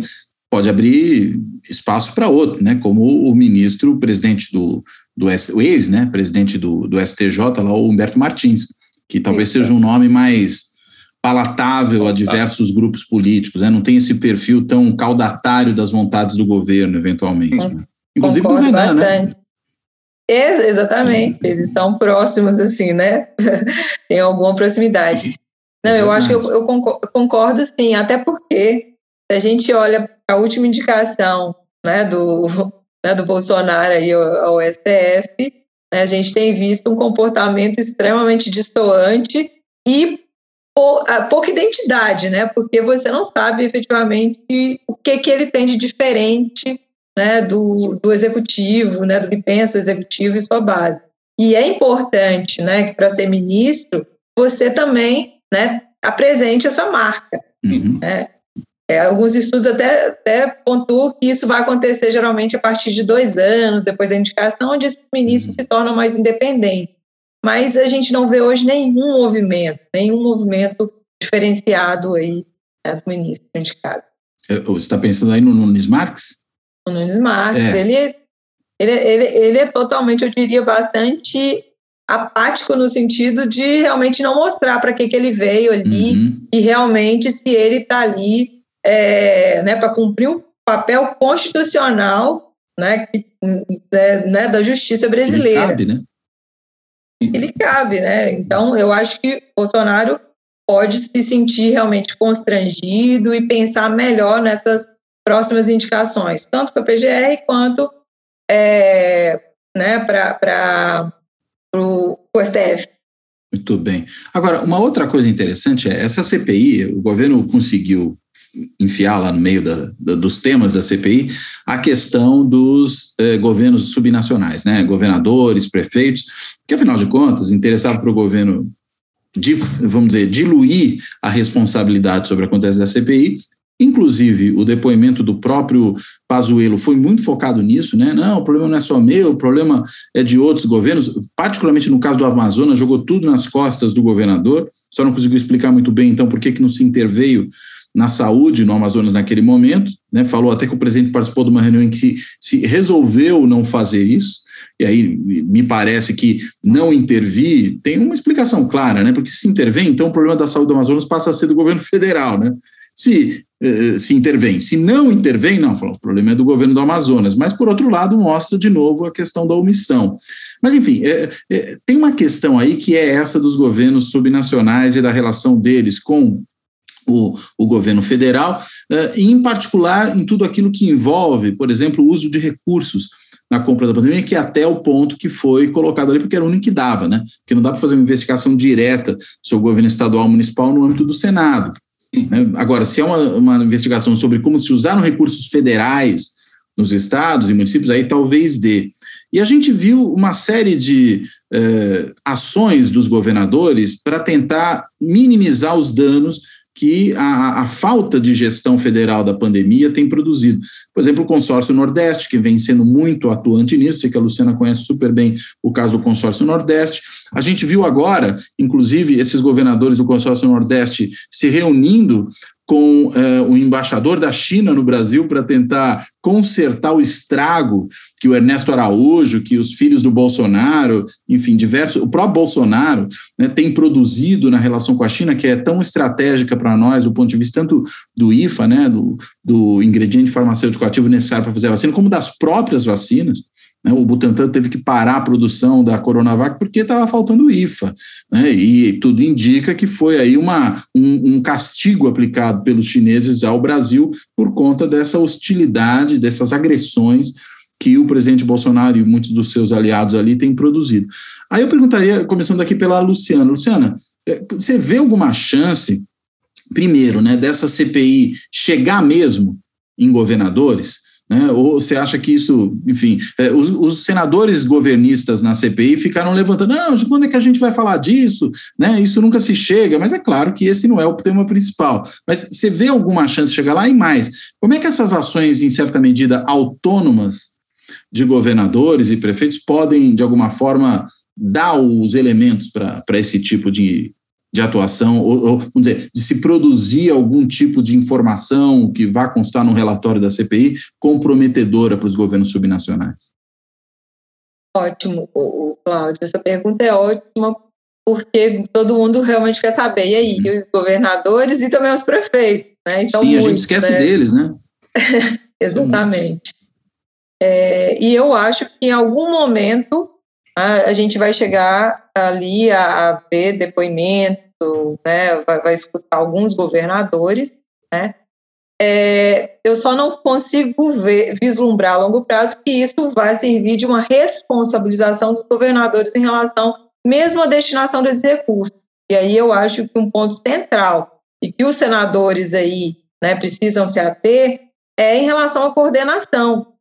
pode abrir espaço para outro, né? Como o ministro, presidente do, do o ex, né? Presidente do, do STJ, lá, o Humberto Martins, que talvez seja um nome mais palatável a diversos grupos políticos, né? não tem esse perfil tão caudatário das vontades do governo, eventualmente. Né? Inclusive Concordo do Renan, né? bastante. né? É, exatamente, eles estão próximos, assim, né? tem alguma proximidade. Não, eu acho que eu, eu concordo, sim, até porque se a gente olha a última indicação né, do, né, do Bolsonaro aí ao, ao STF, né, a gente tem visto um comportamento extremamente distoante e pouca identidade, né? Porque você não sabe efetivamente o que, que ele tem de diferente né, do, do executivo, né, do que pensa o executivo e sua base. E é importante, né, que para ser ministro, você também né, apresente essa marca. Uhum. Né? É, alguns estudos até, até pontuam que isso vai acontecer geralmente a partir de dois anos, depois da indicação, onde esses ministros uhum. se tornam mais independentes mas a gente não vê hoje nenhum movimento, nenhum movimento diferenciado aí né, do ministro indicado. É, você está pensando aí no Nunes Marques? O Nunes Marques, é. ele, ele, ele, ele é totalmente, eu diria, bastante apático no sentido de realmente não mostrar para que, que ele veio ali uhum. e realmente se ele está ali é, né, para cumprir o papel constitucional né, que, né, né da justiça brasileira. Cabe, né? Ele cabe, né? Então, eu acho que Bolsonaro pode se sentir realmente constrangido e pensar melhor nessas próximas indicações, tanto para a PGR quanto é, né, para o STF. Muito bem. Agora, uma outra coisa interessante é essa CPI, o governo conseguiu enfiar lá no meio da, da, dos temas da CPI a questão dos eh, governos subnacionais, né? governadores, prefeitos, que afinal de contas interessava para o governo, vamos dizer, diluir a responsabilidade sobre o que acontece da CPI Inclusive, o depoimento do próprio Pazuello foi muito focado nisso, né? Não, o problema não é só meu, o problema é de outros governos, particularmente no caso do Amazonas, jogou tudo nas costas do governador, só não conseguiu explicar muito bem, então, por que, que não se interveio na saúde no Amazonas naquele momento, né? Falou até que o presidente participou de uma reunião em que se resolveu não fazer isso, e aí me parece que não intervir tem uma explicação clara, né? Porque se intervém, então o problema da saúde do Amazonas passa a ser do governo federal, né? Se eh, se intervém. Se não intervém, não, o problema é do governo do Amazonas. Mas, por outro lado, mostra de novo a questão da omissão. Mas, enfim, é, é, tem uma questão aí que é essa dos governos subnacionais e da relação deles com o, o, governo federal, uh, e em particular em tudo aquilo que envolve, por exemplo, o uso de recursos na compra da pandemia, que é até o ponto que foi colocado ali, porque era o único que dava, né? Porque não dá para fazer uma investigação direta sobre o governo estadual municipal no âmbito do Senado. Né? Agora, se é uma, uma investigação sobre como se usaram recursos federais nos estados e municípios, aí talvez dê. E a gente viu uma série de eh, ações dos governadores para tentar minimizar os danos que a, a, falta de gestão federal da pandemia tem produzido. Por exemplo, o consórcio Nordeste, que vem sendo muito atuante nisso, sei que a Luciana conhece super bem o caso do consórcio Nordeste. A gente viu agora, inclusive, esses governadores do consórcio Nordeste se reunindo com eh, o embaixador da China no Brasil para tentar consertar o estrago que o Ernesto Araújo, que os filhos do Bolsonaro, enfim, diversos, o próprio Bolsonaro né, tem produzido na relação com a China, que é tão estratégica para nós, do ponto de vista tanto do IFA, né, do, do ingrediente farmacêutico ativo necessário para fazer a vacina, como das próprias vacinas. Né, o Butantan teve que parar a produção da Coronavac porque estava faltando IFA. Né, e tudo indica que foi aí uma, um, um, castigo aplicado pelos chineses ao Brasil por conta dessa hostilidade, dessas agressões que o presidente Bolsonaro e muitos dos seus aliados ali têm produzido. Aí eu perguntaria, começando aqui pela Luciana. Luciana, é, você vê alguma chance, primeiro, né, dessa CPI chegar mesmo em governadores? Né? Ou você acha que isso, enfim, é, os, os, senadores governistas na CPI ficaram levantando, não, quando é que a gente vai falar disso? Né? Isso nunca se chega, mas é claro que esse não é o tema principal. Mas você vê alguma chance de chegar lá e mais? Como é que essas ações, em certa medida, autônomas de governadores e prefeitos podem, de alguma forma, dar os elementos para esse tipo de, de atuação, ou, ou, vamos dizer, de se produzir algum tipo de informação que vá constar no relatório da CPI comprometedora para os governos subnacionais? Ótimo, Cláudio. Essa pergunta é ótima, porque todo mundo realmente quer saber. E aí, hum. os governadores e também os prefeitos, né? Então, Sim, muitos, a gente esquece né? deles, né? Exatamente. É, e eu acho que em algum momento a, a gente vai chegar ali a, a ver depoimento, né, vai, vai, escutar alguns governadores, né, é, eu só não consigo ver, vislumbrar a longo prazo que isso vai servir de uma responsabilização dos governadores em relação mesmo à destinação desses recursos. E aí eu acho que um ponto central e que os senadores aí né, precisam se ater é em relação à coordenação.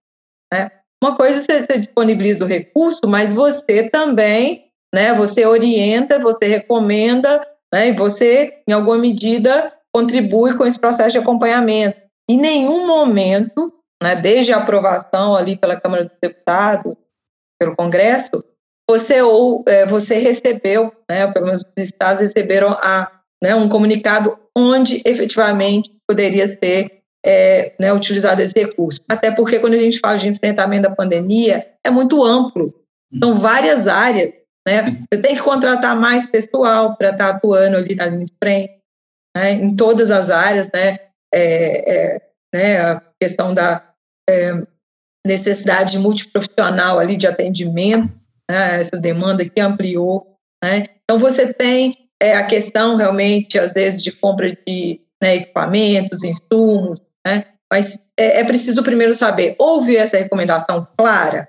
Né? Uma coisa é você disponibiliza o recurso, mas você também, né, você orienta, você recomenda, né, e você, em alguma medida, contribui com esse processo de acompanhamento. Em nenhum momento, né, desde a aprovação ali pela Câmara dos Deputados, pelo Congresso, você ou é, você recebeu, né, pelo menos os estados receberam a, né, um comunicado onde efetivamente poderia ser é, né, utilizado esse recurso. Até porque quando a gente fala de enfrentamento da pandemia, é muito amplo. São várias áreas. Né? Você tem que contratar mais pessoal para estar tá atuando ali na linha de frente, né? em todas as áreas, né? É, é, né? A questão da é, necessidade multiprofissional ali de atendimento, né? essa demanda que ampliou. Né? Então, você tem é, a questão realmente, às vezes, de compra de né, equipamentos, insumos, né? Mas é, é, preciso primeiro saber, houve essa recomendação clara?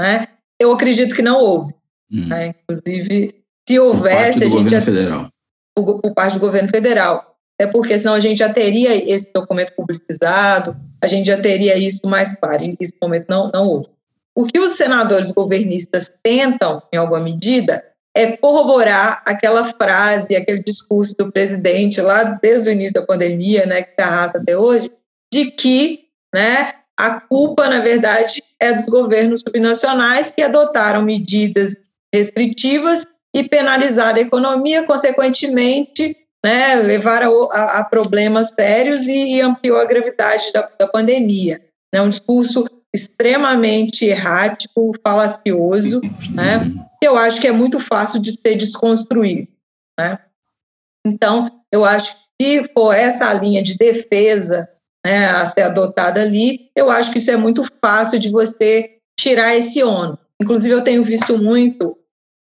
Né? Eu acredito que não houve. Hum. Né? Inclusive, se houvesse, a gente já... Federal. Por, por parte do governo federal. É porque senão a gente já teria esse documento publicizado, a gente já teria isso mais claro. E nesse momento não, não houve. O que os senadores governistas tentam, em alguma medida, é corroborar aquela frase, aquele discurso do presidente lá desde o início da pandemia, né, que está arrasa até hoje, de que, né, a culpa, na verdade, é dos governos subnacionais que adotaram medidas restritivas e penalizaram a economia, consequentemente, né, levaram a, a problemas sérios e, e, ampliou a gravidade da, da pandemia. É um discurso extremamente errático, falacioso, né, que eu acho que é muito fácil de ser desconstruído. Né? Então, eu acho que se for essa linha de defesa né, a ser adotada ali, eu acho que isso é muito fácil de você tirar esse ônus. Inclusive, eu tenho visto muito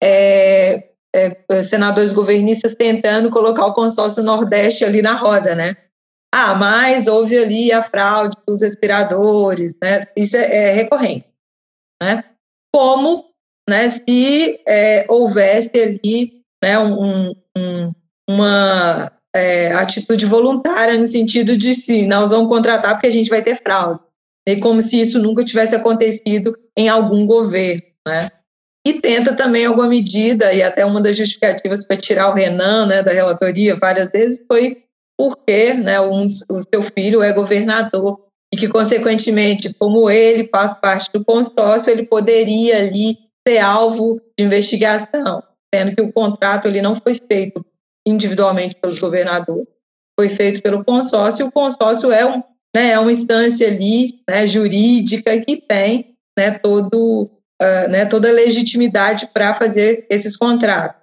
é, é, senadores governistas tentando colocar o consórcio Nordeste ali na roda, né? Ah, mas houve ali a fraude dos respiradores, né? Isso é, é recorrente, né? Como, né? Se é, houvesse ali, né? Um, um, uma é, atitude voluntária no sentido de sim, nós vamos contratar porque a gente vai ter fraude, e como se isso nunca tivesse acontecido em algum governo, né? e tenta também alguma medida, e até uma das justificativas para tirar o Renan né, da relatoria várias vezes foi porque né, um, o seu filho é governador e que, consequentemente, como ele faz parte do consórcio, ele poderia ali ser alvo de investigação, sendo que o contrato ele não foi feito individualmente pelos governadores, foi feito pelo consórcio, e o consórcio é, um, né, é uma instância ali né, jurídica que tem né, todo uh, né, toda a legitimidade para fazer esses contratos.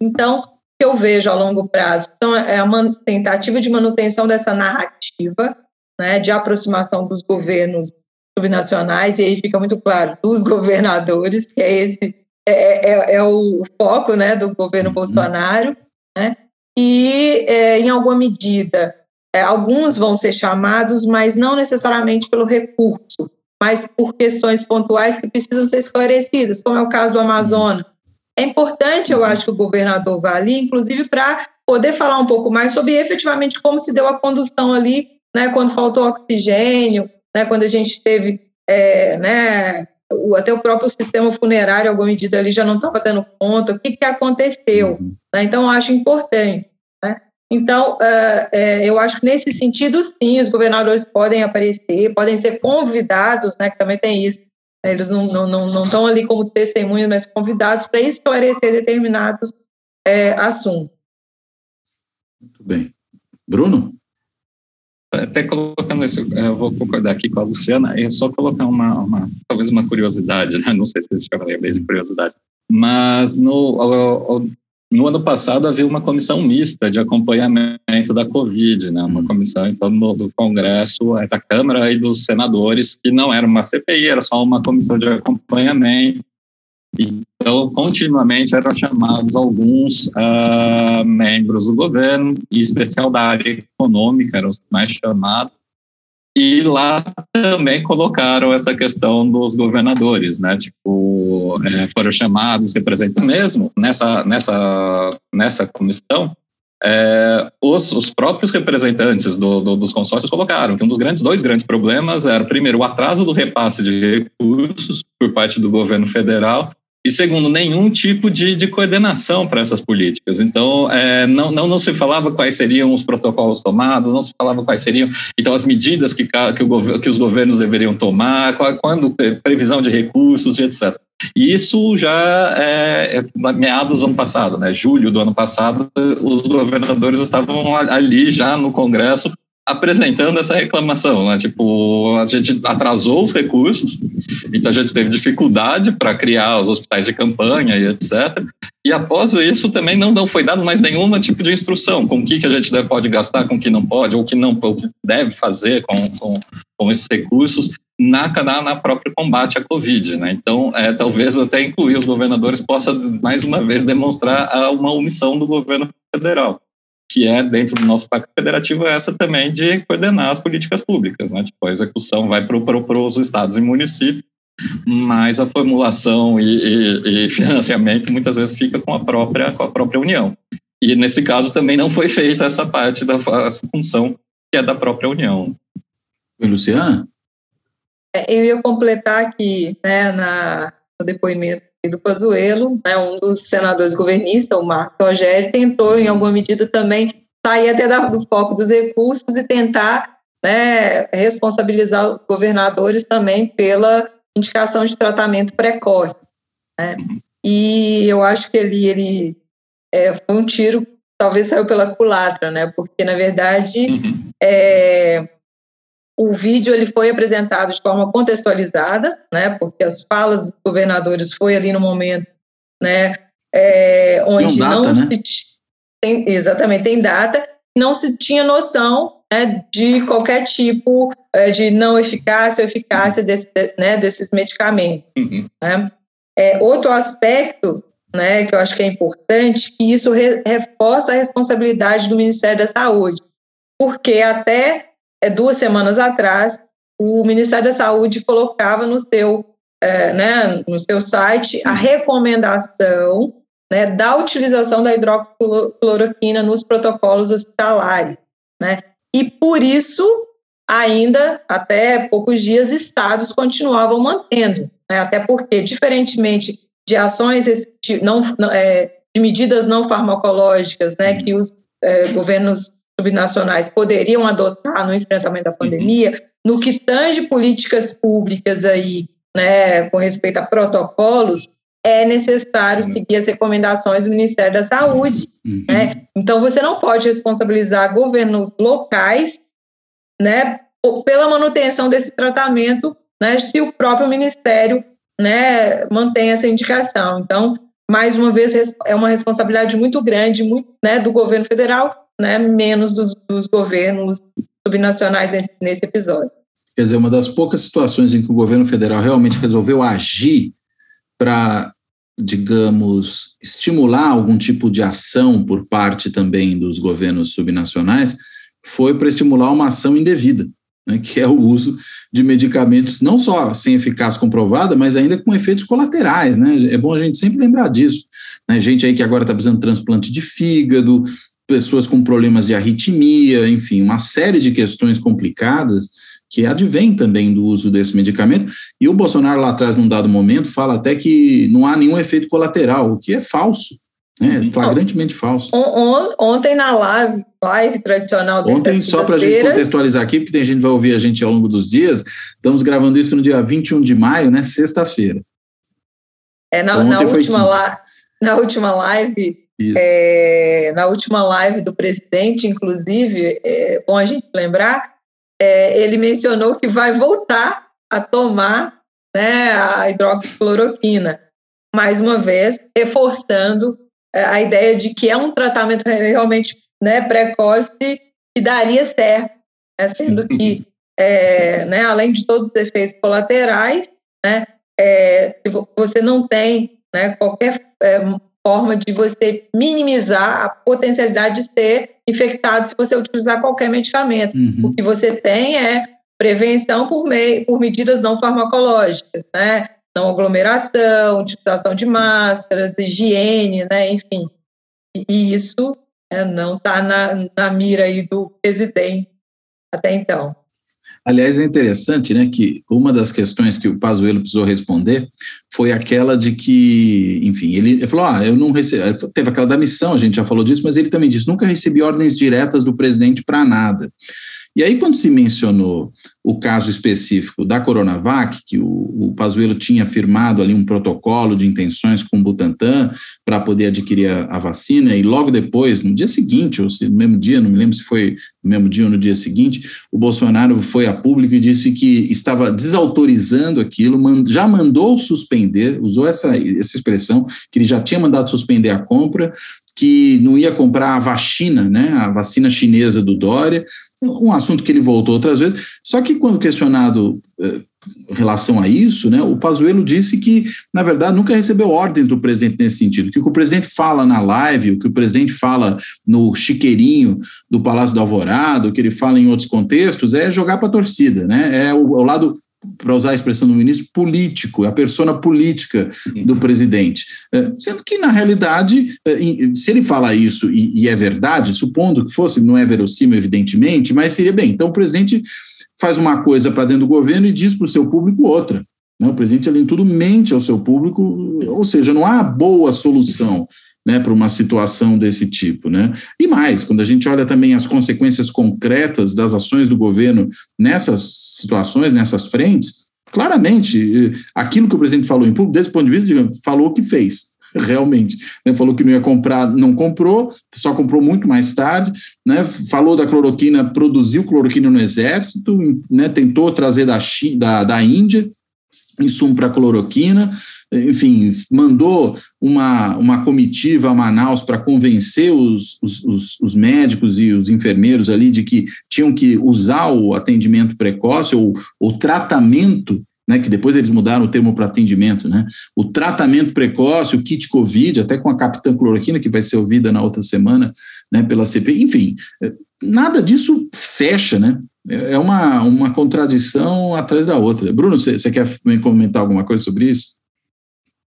Então, o que eu vejo a longo prazo então, é uma tentativa de manutenção dessa narrativa né, de aproximação dos governos subnacionais, e aí fica muito claro, dos governadores, que é esse é, é, é o foco né, do governo uhum. Bolsonaro, né, e é, em alguma medida é, alguns vão ser chamados, mas não necessariamente pelo recurso, mas por questões pontuais que precisam ser esclarecidas, como é o caso do Amazonas. É importante, eu acho, que o governador vá ali, inclusive para poder falar um pouco mais sobre efetivamente como se deu a condução ali, né, quando faltou oxigênio, né, quando a gente teve, é, né, o, até o próprio sistema funerário, alguma medida ali já não estava dando conta, o que, que aconteceu. Né? Então, eu acho importante. Então, uh, uh, eu acho que nesse sentido, sim, os governadores podem aparecer, podem ser convidados, né, que também tem isso. Né, eles não estão não, não, não ali como testemunhas, mas convidados para esclarecer determinados é, assuntos. Muito bem. Bruno? Isso, eu vou concordar aqui com a Luciana, é só colocar uma, uma talvez uma curiosidade, né? não sei se eu chamaria de curiosidade, mas no, no ano passado havia uma comissão mista de acompanhamento da Covid, né? uma comissão então do, do Congresso, é, da Câmara e dos senadores, que não era uma CPI, era só uma comissão de acompanhamento. Então, continuamente eram chamados alguns uh, membros do governo, em especial da área econômica, eram os mais chamados, e lá também colocaram essa questão dos governadores, né? Tipo, é, foram chamados representantes mesmo nessa, nessa, nessa comissão. É, os, os, próprios representantes do, do, dos consórcios colocaram que um dos grandes, dois grandes problemas era, primeiro, o atraso do repasse de recursos por parte do governo federal e segundo, nenhum tipo de, de coordenação para essas políticas. Então, é, não, não, não se falava quais seriam os protocolos tomados, não se falava quais seriam, então, as medidas que, que, o, que os governos deveriam tomar, quando, previsão de recursos e etc. E isso já é, é meados do ano passado, né? julho do ano passado, os governadores estavam ali já no Congresso apresentando essa reclamação, né? Tipo, a gente atrasou os recursos, então a gente teve dificuldade para criar os hospitais de campanha e etc. E após isso também não, não foi dado mais nenhum tipo de instrução com o que, que a gente deve, pode gastar, com o que não pode, ou que não que deve fazer com, com, com esses recursos na, na, na próprio combate à Covid. Né? Então, é, talvez até incluir os governadores possa, mais uma vez, demonstrar uma omissão do governo federal que é dentro do nosso pacto federativo é essa também de coordenar as políticas públicas, né? Tipo, a execução vai para pro, os estados e municípios, mas a formulação e, e, e, financiamento muitas vezes fica com a própria com a própria União. E nesse caso também não foi feita essa parte da essa função que é da própria União. Luciana? É, eu ia completar aqui, né, na, no depoimento do Pazuello, né, um dos senadores governistas, o Marcos Rogério, tentou, em alguma medida, também sair até do foco dos recursos e tentar né, responsabilizar os governadores também pela indicação de tratamento precoce. Né? E eu acho que ele, ele é, foi um tiro, talvez saiu pela culatra, né? porque, na verdade, uhum. é, o vídeo ele foi apresentado de forma contextualizada, né? porque as falas dos governadores foi ali no momento né, é, onde data, não né? se tem, exatamente, tem data, não se tinha noção né, de qualquer tipo é, de não eficácia ou eficácia desse, né, desses medicamentos. Uhum. Né? É, outro aspecto né, que eu acho que é importante, que isso re, reforça a responsabilidade do Ministério da Saúde, porque até duas semanas atrás, o Ministério da Saúde colocava no seu, é, né, no seu site a recomendação né, da utilização da hidroxicloroquina nos protocolos hospitalares. Né? E por isso, ainda até poucos dias, estados continuavam mantendo, né? até porque, diferentemente de ações não, é, de medidas não farmacológicas né, que os é, governos subnacionais poderiam adotar no enfrentamento da pandemia, no que tange políticas públicas aí, né, com respeito a protocolos, é necessário uhum. seguir as recomendações do Ministério da Saúde. Uhum. Né? Então, você não pode responsabilizar governos locais né, pela manutenção desse tratamento, né, se o próprio Ministério né, mantém essa indicação. Então, mais uma vez, é uma responsabilidade muito grande muito, né, do governo federal, né, menos dos, dos governos subnacionais nesse, nesse episódio. Quer dizer, uma das poucas situações em que o governo federal realmente resolveu agir para digamos, estimular algum tipo de ação por parte também dos governos subnacionais foi para estimular uma ação indevida, né, que é o uso de medicamentos não só sem eficácia comprovada, mas ainda com efeitos colaterais. Né? É bom a gente sempre lembrar disso. Né? Gente aí que agora está precisando de transplante de fígado, pessoas com problemas de arritmia, enfim, uma série de questões complicadas que advém também do uso desse medicamento. E o Bolsonaro, lá atrás, num dado momento, fala até que não há nenhum efeito colateral, o que é falso. Uhum. Flagrantemente falso. Ontem na live, live tradicional Ontem, só para a gente contextualizar aqui, porque tem gente que vai ouvir a gente ao longo dos dias, estamos gravando isso no dia 21 de maio, né? Sexta-feira. É, na, na última, la, na última live, é, na última live do presidente, inclusive, é bom a gente lembrar é, ele mencionou que vai voltar a tomar né, a hidroxicloroquina, mais uma vez, reforçando é, a ideia de que é um tratamento realmente né, precoce e daria certo, né, sendo que, é, né, além de todos os efeitos colaterais, né, é, você não tem né, qualquer é, forma de você minimizar a potencialidade de ser infectado se você utilizar qualquer medicamento. Uhum. O que você tem é prevenção por, meio, por medidas não farmacológicas, né? Não aglomeração, utilização de máscaras, higiene, né? Enfim. E isso né, não está na, na mira aí do presidente até então. Aliás, é interessante né, que uma das questões que o Pazuello precisou responder foi aquela de que, enfim, ele, falou: ah, eu não recebi. Teve aquela da missão, a gente já falou disso, mas ele também disse: nunca recebi ordens diretas do presidente para nada. E aí, quando se mencionou o caso específico da Coronavac, que o, o Pazuello tinha firmado ali um protocolo de intenções com o Butantan para poder adquirir a, a, vacina, e logo depois, no dia seguinte, ou se, no mesmo dia, não me lembro se foi no mesmo dia ou no dia seguinte, o Bolsonaro foi a público e disse que estava desautorizando aquilo, já mandou suspender, usou essa, essa expressão, que ele já tinha mandado suspender a compra, que não ia comprar a vacina, né, a vacina chinesa do Dória, um assunto que ele voltou outras vezes. Só que quando questionado eh, relação a isso, né, o Pazuello disse que, na verdade, nunca recebeu ordem do presidente nesse sentido, que o que o presidente fala na live, o que o presidente fala no chiqueirinho do Palácio da Alvorada, o que ele fala em outros contextos, é jogar para a torcida, né, é o, o lado para usar a expressão do ministro, político, a persona política do uhum. presidente. É, sendo que, na realidade, é, se ele fala isso e, é verdade, supondo que fosse, não é verossímil, evidentemente, mas seria bem. Então, o presidente faz uma coisa para dentro do governo e diz para o seu público outra. Né? O presidente, além de tudo, mente ao seu público, ou seja, não há boa solução né, para uma situação desse tipo. Né? E mais, quando a gente olha também as consequências concretas das ações do governo nessas situações, nessas frentes, claramente, eh, aquilo que o presidente falou em público, desse ponto de vista, falou o que fez realmente. Né? Falou que não ia comprar, não comprou, só comprou muito mais tarde. Né? Falou da cloroquina, produziu cloroquina no exército, né? tentou trazer da, China, da, da Índia insumo para cloroquina, enfim, mandou uma, uma comitiva a Manaus para convencer os, os, os, médicos e os enfermeiros ali de que tinham que usar o atendimento precoce ou o tratamento né, que depois eles mudaram o termo para atendimento, né, o tratamento precoce, o kit Covid, até com a capitã cloroquina, que vai ser ouvida na outra semana né, pela CPI, enfim, nada disso fecha, né, é uma, uma contradição atrás da outra. Bruno, você quer comentar alguma coisa sobre isso?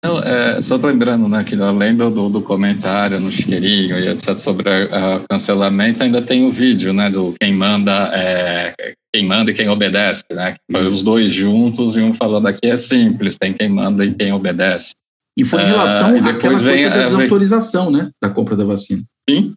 Não, é, só lembrando né, que além do, do comentário no chiqueirinho e etc sobre o cancelamento, ainda tem o vídeo né, do quem manda, é, quem manda e quem obedece, né? Foi os dois juntos e um falando aqui é simples, tem quem manda e quem obedece. E foi em relação àquela coisa vem, da desautorização, né, da compra da vacina. Sim,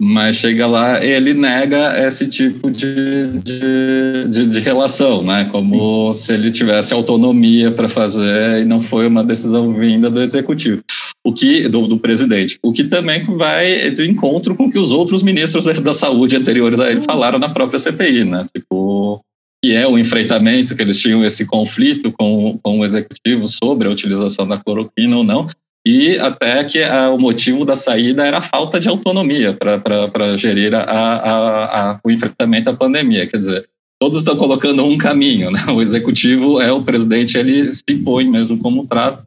mas chega lá, ele nega esse tipo de, de, de, de relação, né? Como se ele tivesse autonomia para fazer e não foi uma decisão vinda do executivo, o que do, do, presidente, o que também vai de encontro com o que os outros ministros da saúde anteriores a ele falaram na própria CPI, né? Tipo, que é o enfrentamento que eles tinham esse conflito com, com o executivo sobre a utilização da cloroquina ou não, e até que a, o motivo da saída era a falta de autonomia para gerir a, a, o enfrentamento à pandemia. Quer dizer, todos estão colocando um caminho, né? O executivo é o presidente, ele se impõe mesmo como trato,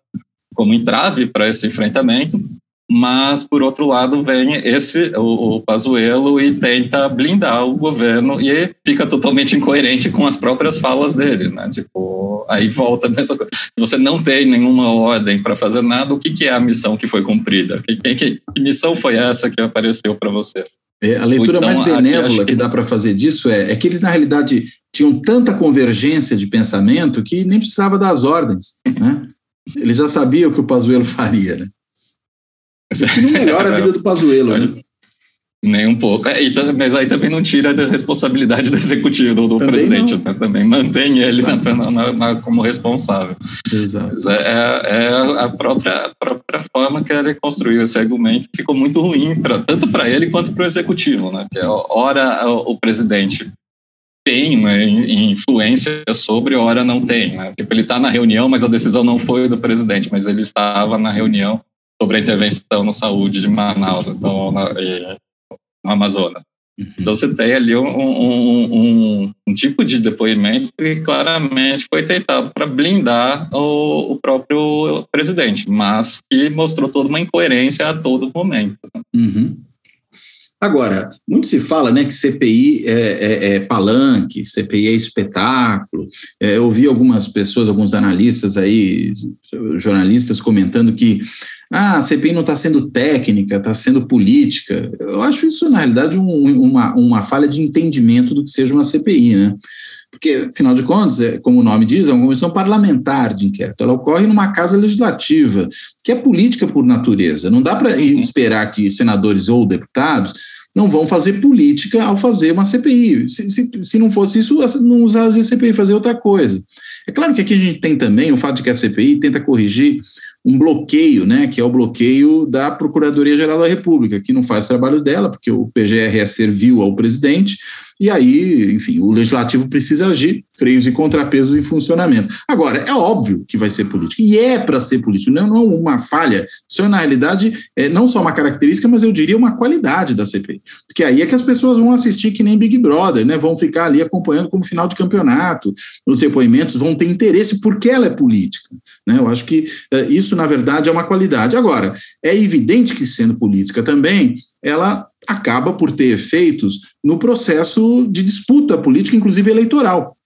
como entrave para esse enfrentamento, mas por outro lado vem esse o, o Pazuello e tenta blindar o governo e fica totalmente incoerente com as próprias falas dele, né? Tipo, aí volta nessa coisa. Você não tem nenhuma ordem para fazer nada, o que, que, é a missão que foi cumprida? Que, que, que missão foi essa que apareceu para você? É, a leitura então, mais benévola que... que... dá para fazer disso é, é que eles, na realidade, tinham tanta convergência de pensamento que nem precisava das ordens. Né? Ele já sabia o que o Pazuello faria. Né? Que não melhora a vida do Pazuello, né? Nem um pouco. É, mas aí também não tira a responsabilidade do executivo, do, do presidente. Né? Também mantém ele na, na, na, como responsável. Exato. É, é, é, a, própria, a própria forma que ele construiu esse argumento ficou muito ruim, pra, tanto para ele quanto para o executivo. Né? Ora, o, presidente tem uma influência sobre, ora não tem. Né? Tipo, ele está na reunião, mas a decisão não foi do presidente, mas ele estava na reunião sobre a intervenção na saúde de Manaus, então, na, no Amazonas. Uhum. Então você tem ali um, um, um, um, tipo de depoimento que claramente foi tentado para blindar o, o, próprio presidente, mas que mostrou toda uma incoerência a todo momento. Uhum. Agora, muito se fala né, que CPI é, é, é palanque, CPI é espetáculo. É, eu ouvi algumas pessoas, alguns analistas aí, jornalistas comentando que ah, a CPI não está sendo técnica, está sendo política. Eu acho isso, na realidade, um, uma, uma falha de entendimento do que seja uma CPI, né? Porque, afinal de contas, é, como o nome diz, é uma comissão parlamentar de inquérito. Ela ocorre numa casa legislativa, que é política por natureza. Não dá para uhum. esperar que senadores ou deputados não vão fazer política ao fazer uma CPI. Se, se, se não fosse isso, não usar a CPI, fazer outra coisa. É claro que aqui a gente tem também o fato de que a CPI tenta corrigir um bloqueio, né, que é o bloqueio da Procuradoria-Geral da República, que não faz trabalho dela, porque o PGR é servil ao presidente, e aí, enfim, o legislativo precisa agir, freios e contrapesos em funcionamento. Agora, é óbvio que vai ser político, e é para ser político, não é uma falha, isso é, na realidade, é não só uma característica, mas eu diria uma qualidade da CPI. Porque aí é que as pessoas vão assistir que nem Big Brother, né? Vão ficar ali acompanhando como final de campeonato, os depoimentos, vão ter interesse porque ela é política. Né? Eu acho que é, isso, na verdade, é uma qualidade. Agora, é evidente que, sendo política também, ela acaba por ter efeitos no processo de disputa política, inclusive eleitoral.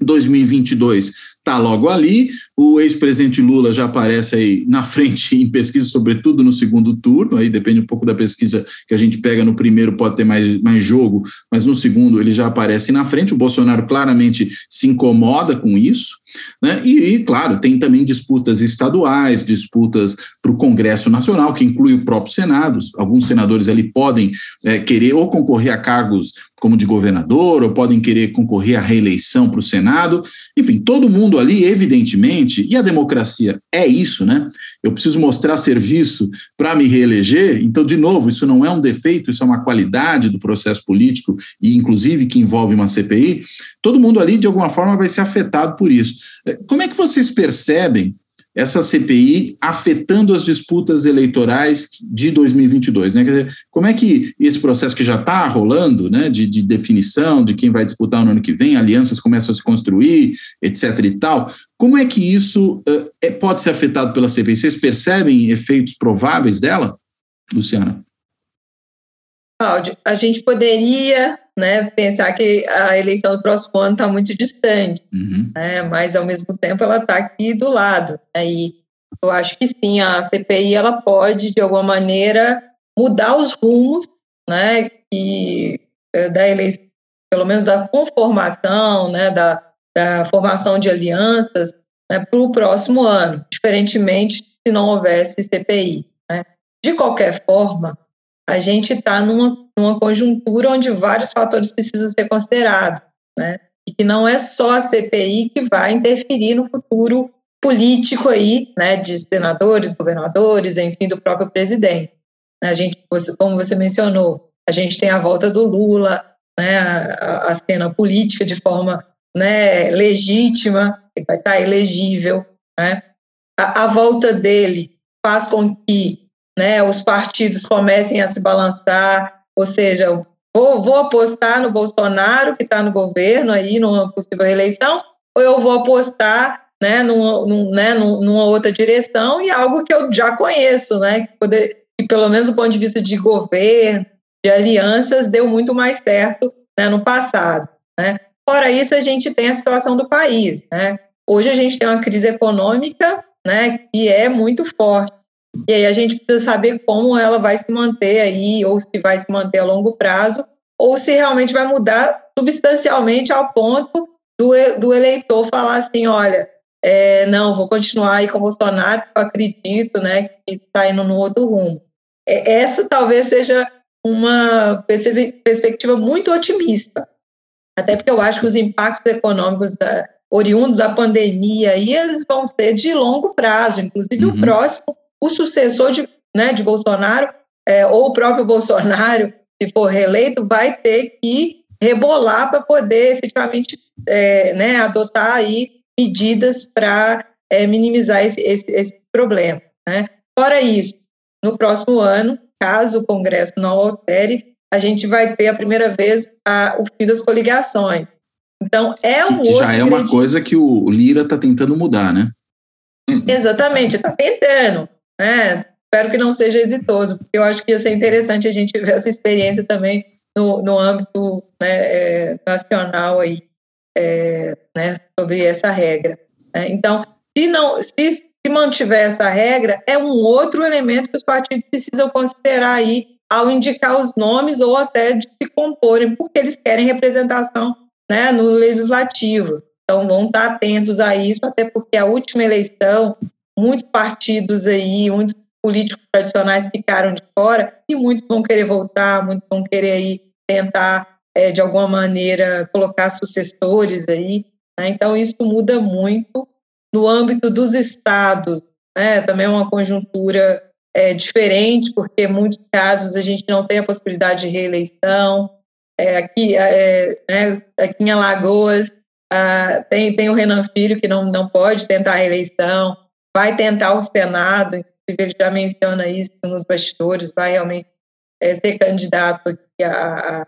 2022 está logo ali. O ex-presidente Lula já aparece aí na frente em pesquisa, sobretudo no segundo turno, aí depende um pouco da pesquisa que a gente pega no primeiro, pode ter mais, mais jogo, mas no segundo ele já aparece na frente. O Bolsonaro claramente se incomoda com isso. Né? E, e, claro, tem também disputas estaduais, disputas para o Congresso Nacional, que inclui o próprio Senado. Alguns senadores ali podem é, querer ou concorrer a cargos como de governador, ou podem querer concorrer à reeleição para o Senado. Enfim, todo mundo ali, evidentemente, e a democracia é isso, né? Eu preciso mostrar serviço para me reeleger. Então, de novo, isso não é um defeito, isso é uma qualidade do processo político, e inclusive que envolve uma CPI. Todo mundo ali, de alguma forma, vai ser afetado por isso. Como é que vocês percebem essa CPI afetando as disputas eleitorais de 2022, né? Quer dizer, como é que esse processo que já está rolando, né, de, de, definição de quem vai disputar no ano que vem, alianças começam a se construir, etc. e tal, como é que isso uh, é, pode ser afetado pela CPI? Vocês percebem efeitos prováveis dela, Luciana? Cláudio, a gente poderia né, pensar que a eleição do próximo ano está muito distante, uhum. né, mas ao mesmo tempo ela está aqui do lado. Aí né, eu acho que sim, a CPI ela pode de alguma maneira mudar os rumos, né, que eh, da eleição, pelo menos da conformação, né, da, da formação de alianças né, para o próximo ano, diferentemente se não houvesse CPI. Né. De qualquer forma, a gente está numa, numa conjuntura onde vários fatores precisam ser considerados, né? E que não é só a CPI que vai interferir no futuro político aí, né, de senadores, governadores, enfim, do próprio presidente. A gente, como você mencionou, a gente tem a volta do Lula, né, a, a cena política de forma né, legítima, vai estar elegível, né? A, a volta dele faz com que né, os partidos comecem a se balançar, ou seja, vou, vou apostar no Bolsonaro, que está no governo aí, numa possível eleição, ou eu vou apostar né, numa, num, né, numa outra direção e algo que eu já conheço, né, que, poder, que pelo menos do ponto de vista de governo, de alianças, deu muito mais certo né, no passado. Né. Fora isso, a gente tem a situação do país. Né. Hoje a gente tem uma crise econômica né, que é muito forte. E aí a gente precisa saber como ela vai se manter aí, ou se vai se manter a longo prazo, ou se realmente vai mudar substancialmente ao ponto do, do eleitor falar assim, olha, é, não, vou continuar aí com o Bolsonaro, eu acredito, né, que está indo no outro rumo. É, essa talvez seja uma perspectiva muito otimista, até porque eu acho que os impactos econômicos da, oriundos da pandemia aí, eles vão ser de longo prazo, inclusive uhum. o próximo o sucessor de, né, de Bolsonaro, é, ou o próprio Bolsonaro, se for reeleito, vai ter que rebolar para poder efetivamente é, né, adotar aí medidas para é, minimizar esse, esse, esse problema. Né? Fora isso, no próximo ano, caso o Congresso não altere, a gente vai ter a primeira vez a, o fim das coligações. Então, é um que, que já é uma coisa que o Lira está tentando mudar, né? Exatamente, está tentando. Né? Espero que não seja exitoso, porque eu acho que ia ser interessante a gente ver essa experiência também no, no âmbito né, é, nacional aí, é, né, sobre essa regra. Né? Então, se não se, se mantiver essa regra, é um outro elemento que os partidos precisam considerar aí ao indicar os nomes ou até de se comporem, porque eles querem representação né, no legislativo. Então, vão estar atentos a isso, até porque a última eleição muitos partidos aí, muitos políticos tradicionais ficaram de fora e muitos vão querer voltar, muitos vão querer aí tentar é, de alguma maneira colocar sucessores aí. Né? Então isso muda muito no âmbito dos estados, né? Também é uma conjuntura é, diferente porque em muitos casos a gente não tem a possibilidade de reeleição. É, aqui, é, né, aqui em Alagoas ah, tem, tem o Renan Filho que não, não pode tentar a reeleição vai tentar o Senado, inclusive ele já menciona isso nos bastidores, vai realmente é, ser candidato a, a,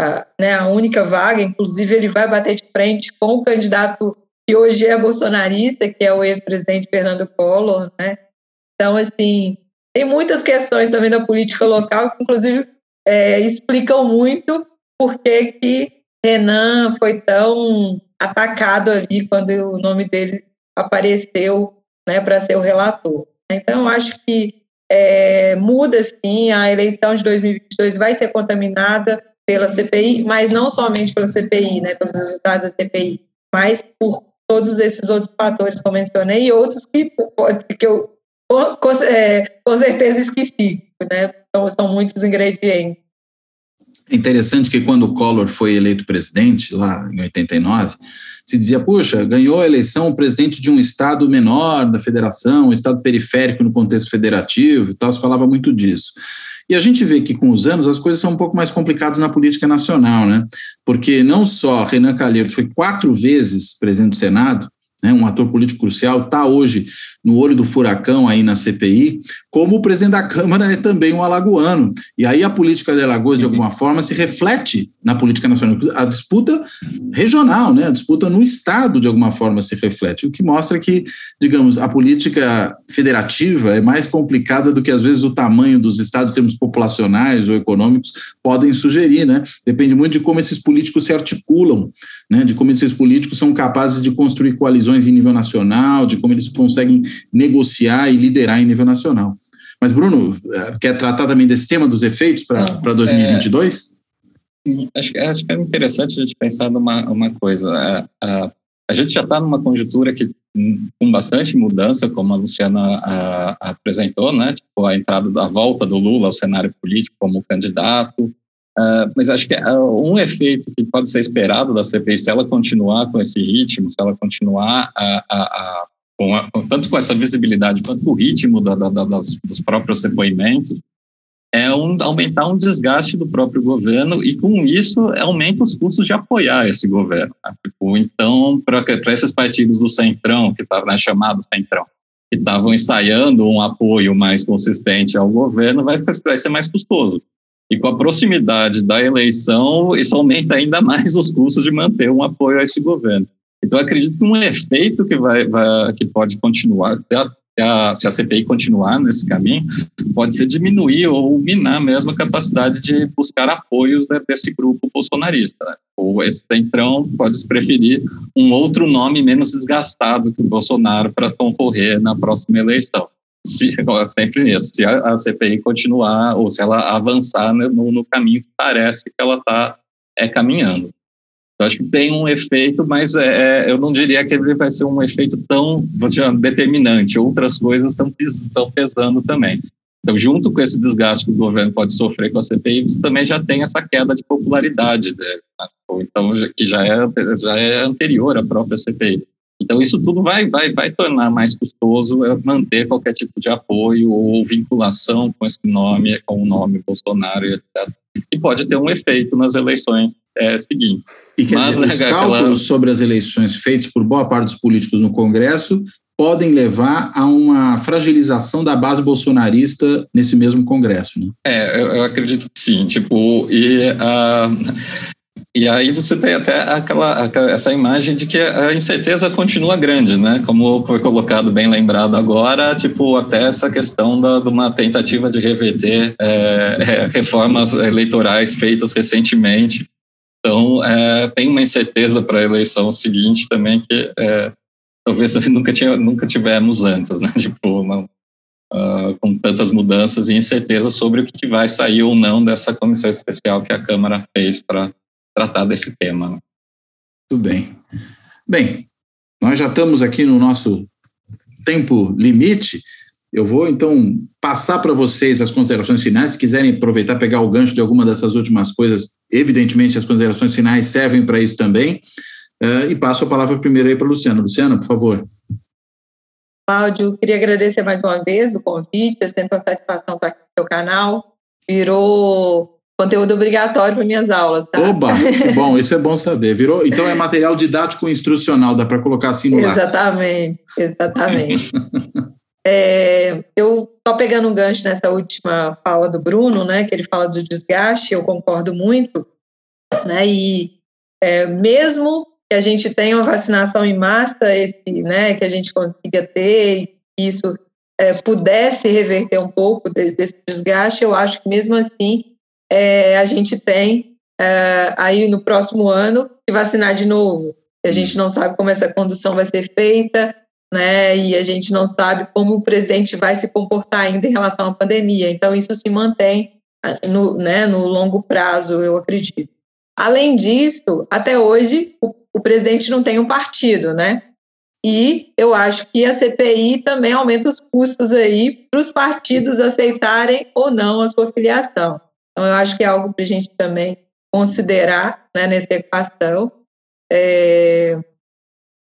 a, né, a única vaga, inclusive ele vai bater de frente com o candidato que hoje é bolsonarista, que é o ex-presidente Fernando Collor, né? Então, assim, tem muitas questões também da política local que, inclusive, é, explicam muito por que que Renan foi tão atacado ali quando o nome dele apareceu né, para ser o relator. Então, acho que é, muda sim, a eleição de 2022 vai ser contaminada pela CPI, mas não somente pela CPI, né, pelos resultados da CPI, mas por todos esses outros fatores que eu mencionei e outros que, que eu com, é, com certeza esqueci, né? Então, são muitos ingredientes. É interessante que quando o Collor foi eleito presidente, lá em 89, se dizia, puxa, ganhou a eleição o presidente de um estado menor da federação, um estado periférico no contexto federativo e tal, se falava muito disso. E a gente vê que com os anos as coisas são um pouco mais complicadas na política nacional, né? Porque não só Renan Calheiros foi quatro vezes presidente do Senado, né, um ator político crucial, está hoje no olho do furacão aí na CPI, como o presidente da Câmara é também um alagoano. E aí a política de Alagoas, de alguma forma, se reflete na política nacional. A disputa regional, né, a disputa no Estado, de alguma forma, se reflete. O que mostra que, digamos, a política federativa é mais complicada do que, às vezes, o tamanho dos estados, termos populacionais ou econômicos, podem sugerir. Né? Depende muito de como esses políticos se articulam, né, de como esses políticos são capazes de construir coalizões em nível nacional, de como eles conseguem negociar e liderar em nível nacional. Mas, Bruno, eh, quer tratar também desse tema dos efeitos para 2022? É, acho, acho que é interessante a gente pensar numa uma coisa. A, a, a gente já está numa conjuntura que com bastante mudança, como a Luciana a, apresentou, né? Tipo, a entrada da volta do Lula ao cenário político como candidato. Uh, mas acho que uh, um efeito que pode ser esperado da CPI, se ela continuar com esse ritmo, se ela continuar a, a, a com tanto com essa visibilidade quanto com o ritmo da, da, das, dos próprios depoimentos, é um, aumentar um desgaste do próprio governo e, com isso, aumenta os custos de apoiar esse governo. Né? Tipo, então, para esses partidos do Centrão, que estavam tá, né, chamados Centrão, que estavam ensaiando um apoio mais consistente ao governo, vai, vai ser mais custoso. E com a proximidade da eleição, isso aumenta ainda mais os custos de manter um apoio a esse governo. Então, acredito que um efeito que, vai, vai que pode continuar, se a, se a CPI continuar nesse caminho, pode ser diminuir ou minar mesmo a capacidade de buscar apoios desse grupo bolsonarista. Né? Ou esse centrão pode preferir um outro nome menos desgastado que o Bolsonaro para concorrer na próxima eleição. Se, sempre nisso, se a, a, CPI continuar ou se ela avançar no, no caminho que parece que ela está é, caminhando. Eu acho que tem um efeito, mas é, é, eu não diria que ele vai ser um efeito tão dizer, determinante. Outras coisas estão, estão pesando também. Então, junto com esse desgaste que o governo pode sofrer com a CPI, você também já tem essa queda de popularidade dele. Né? Então, que já é, já é anterior à própria CPI. Então, isso tudo vai, vai, vai tornar mais custoso é, manter qualquer tipo de apoio ou vinculação com esse nome, com o nome Bolsonaro, etc. E pode ter um efeito nas eleições é, seguintes. E quer Mas, dizer, os cálculos aquela... sobre as eleições feitos por boa parte dos políticos no Congresso podem levar a uma fragilização da base bolsonarista nesse mesmo Congresso, né? É, eu, eu acredito que sim. Tipo, e uh, e aí você tem até aquela, essa imagem de que a incerteza continua grande, né? Como foi colocado, bem lembrado agora, tipo, até essa questão da, de uma tentativa de reverter é, é, reformas eleitorais feitas recentemente. Então, é, tem uma incerteza para a eleição seguinte também que é, talvez nunca, tinha, nunca tivemos antes, né? Tipo, uh, com tantas mudanças e incerteza sobre o que vai sair ou não dessa comissão especial que a Câmara fez para tratar desse tema. Tudo bem. Bem, nós já estamos aqui no nosso tempo limite. Eu vou então passar para vocês as considerações finais. Se quiserem aproveitar, pegar o gancho de alguma dessas últimas coisas, evidentemente as considerações finais servem para isso também. Uh, e passo a palavra primeiro aí para a Luciana. Luciana, por favor. Cláudio, queria agradecer mais uma vez o convite, é sempre uma satisfação estar aqui no seu canal. Virou conteúdo obrigatório para minhas aulas, tá? Oba, bom, isso é bom saber. Virou, então é material didático instrucional, dá para colocar assim no Exatamente, exatamente. é, eu só pegando um gancho nessa última fala do Bruno, né, que ele fala do desgaste, eu concordo muito, né, e é, mesmo que a gente tenha uma vacinação em massa, esse, né, que a gente consiga ter, isso é, pudesse reverter um pouco desse desgaste, eu acho que mesmo assim é, a gente tem é, aí no próximo ano que vacinar de novo. a gente não sabe como essa condução vai ser feita, né? E a gente não sabe como o presidente vai se comportar ainda em relação à pandemia. Então, isso se mantém no, né, no longo prazo, eu acredito. Além disso, até hoje, o, o presidente não tem um partido, né? E eu acho que a CPI também aumenta os custos aí para os partidos aceitarem ou não a sua filiação. Então, eu acho que é algo para a gente também considerar né, nessa equação. É,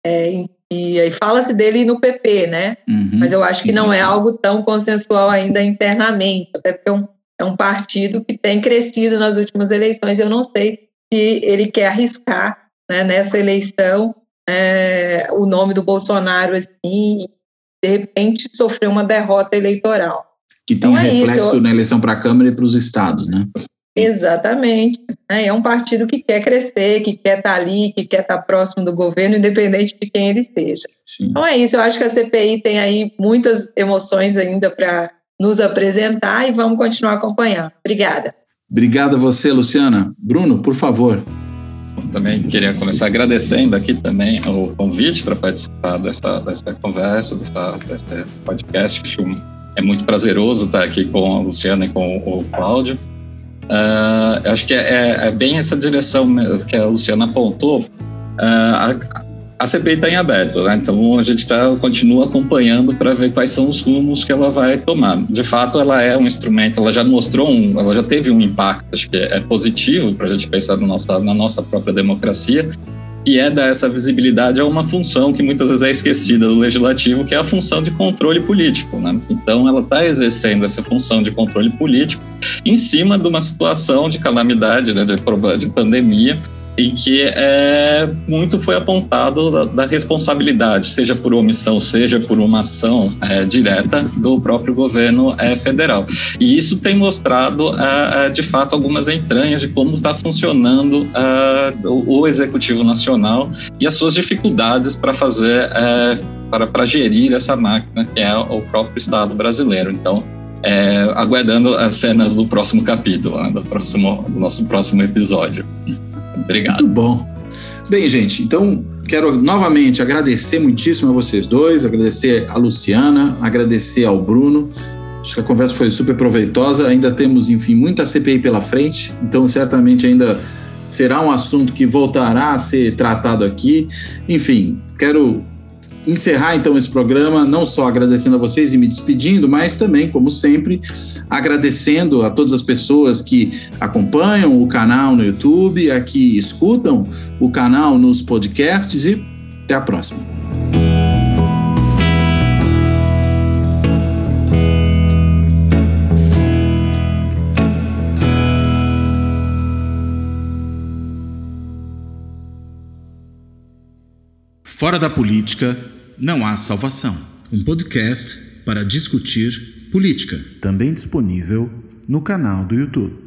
é, e aí fala-se dele no PP, né? Uhum. Mas eu acho que não é algo tão consensual ainda internamente, até porque é um, é um partido que tem crescido nas últimas eleições. Eu não sei se ele quer arriscar né, nessa eleição é, o nome do Bolsonaro assim, de repente sofrer uma derrota eleitoral. Que tem então, é reflexo isso. na eleição para a Câmara e para os estados, né? Exatamente. Né? É um partido que quer crescer, que quer estar tá ali, que quer estar tá próximo do governo, independente de quem ele seja. Sim. Então é isso. Eu acho que a CPI tem aí muitas emoções ainda para nos apresentar e vamos continuar acompanhando. Obrigada. Obrigado a você, Luciana. Bruno, por favor também queria começar agradecendo aqui também o convite para participar dessa, dessa conversa, dessa, desse podcast. Acho é muito prazeroso estar aqui com a Luciana e com o Cláudio. Uh, acho que é, é, é, bem essa direção que a Luciana apontou. Uh, a CPI está em aberto, né? então a gente tá, continua acompanhando para ver quais são os rumos que ela vai tomar. De fato, ela é um instrumento, ela já mostrou um, ela já teve um impacto, acho que é, positivo para a gente pensar no nossa, na nossa própria democracia, que é dar essa visibilidade a uma função que muitas vezes é esquecida do legislativo, que é a função de controle político. Né? Então, ela está exercendo essa função de controle político em cima de uma situação de calamidade, né, de, de pandemia, em que é, muito foi apontado da, da, responsabilidade, seja por omissão, seja por uma ação é, direta do próprio governo é, federal. E isso tem mostrado, é, é, de fato, algumas entranhas de como está funcionando é, o, o, Executivo Nacional e as suas dificuldades para fazer, para, para gerir essa máquina que é o próprio Estado brasileiro. Então, aguardando as cenas do próximo capítulo, né, do, próximo, do nosso próximo episódio. Obrigado. Muito bom. Bem, gente, então quero novamente agradecer muitíssimo a vocês dois, agradecer a Luciana, agradecer ao Bruno. Acho que a conversa foi super proveitosa. Ainda temos, enfim, muita CPI pela frente, então certamente ainda será um assunto que voltará a ser tratado aqui. Enfim, quero encerrar então esse programa, não só agradecendo a vocês e me despedindo, mas também, como sempre, agradecendo a todas as pessoas que acompanham o canal no YouTube, a que escutam o canal nos podcasts e até a próxima. Fora da política não há salvação. Um podcast para discutir política. Também disponível no canal do YouTube.